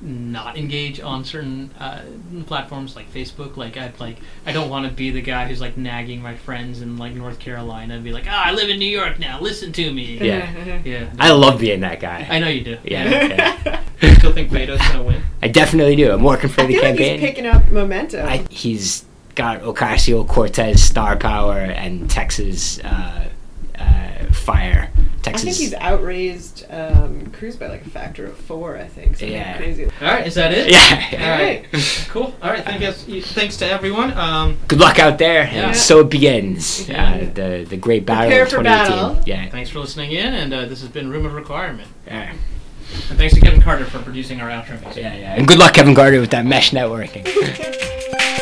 Speaker 1: not engage on certain uh, platforms like Facebook. Like I like I don't want to be the guy who's like nagging my friends in like North Carolina and be like, ah, I live in New York now. Listen to me.
Speaker 2: Yeah.
Speaker 1: Yeah.
Speaker 2: I love being that guy.
Speaker 1: I know you do.
Speaker 2: Yeah, yeah.
Speaker 1: You still think Beto's gonna win?
Speaker 2: I definitely do. I'm working for
Speaker 3: I
Speaker 2: the
Speaker 3: feel like
Speaker 2: campaign.
Speaker 3: he's picking up momentum.
Speaker 2: I, he's got Ocasio Cortez star power and Texas uh, uh, fire.
Speaker 3: I think he's outraised um, Cruz by like a factor of four. I think something
Speaker 2: Yeah.
Speaker 3: crazy.
Speaker 1: All right, is that it?
Speaker 2: yeah. yeah.
Speaker 1: All right. Cool. All right. Thank you. Thanks to everyone. Um,
Speaker 2: Good luck out there.
Speaker 1: Yeah.
Speaker 2: And so it begins.
Speaker 1: Yeah.
Speaker 2: Uh, the the great battle
Speaker 3: Prepare
Speaker 2: of
Speaker 3: for
Speaker 2: 2018.
Speaker 3: battle.
Speaker 2: Yeah.
Speaker 1: thanks for listening in, and uh, this has been Room of Requirement.
Speaker 2: Yeah.
Speaker 1: And thanks to Kevin Carter for producing our outro music.
Speaker 2: Yeah. Yeah. And good luck, Kevin Carter, with that mesh networking.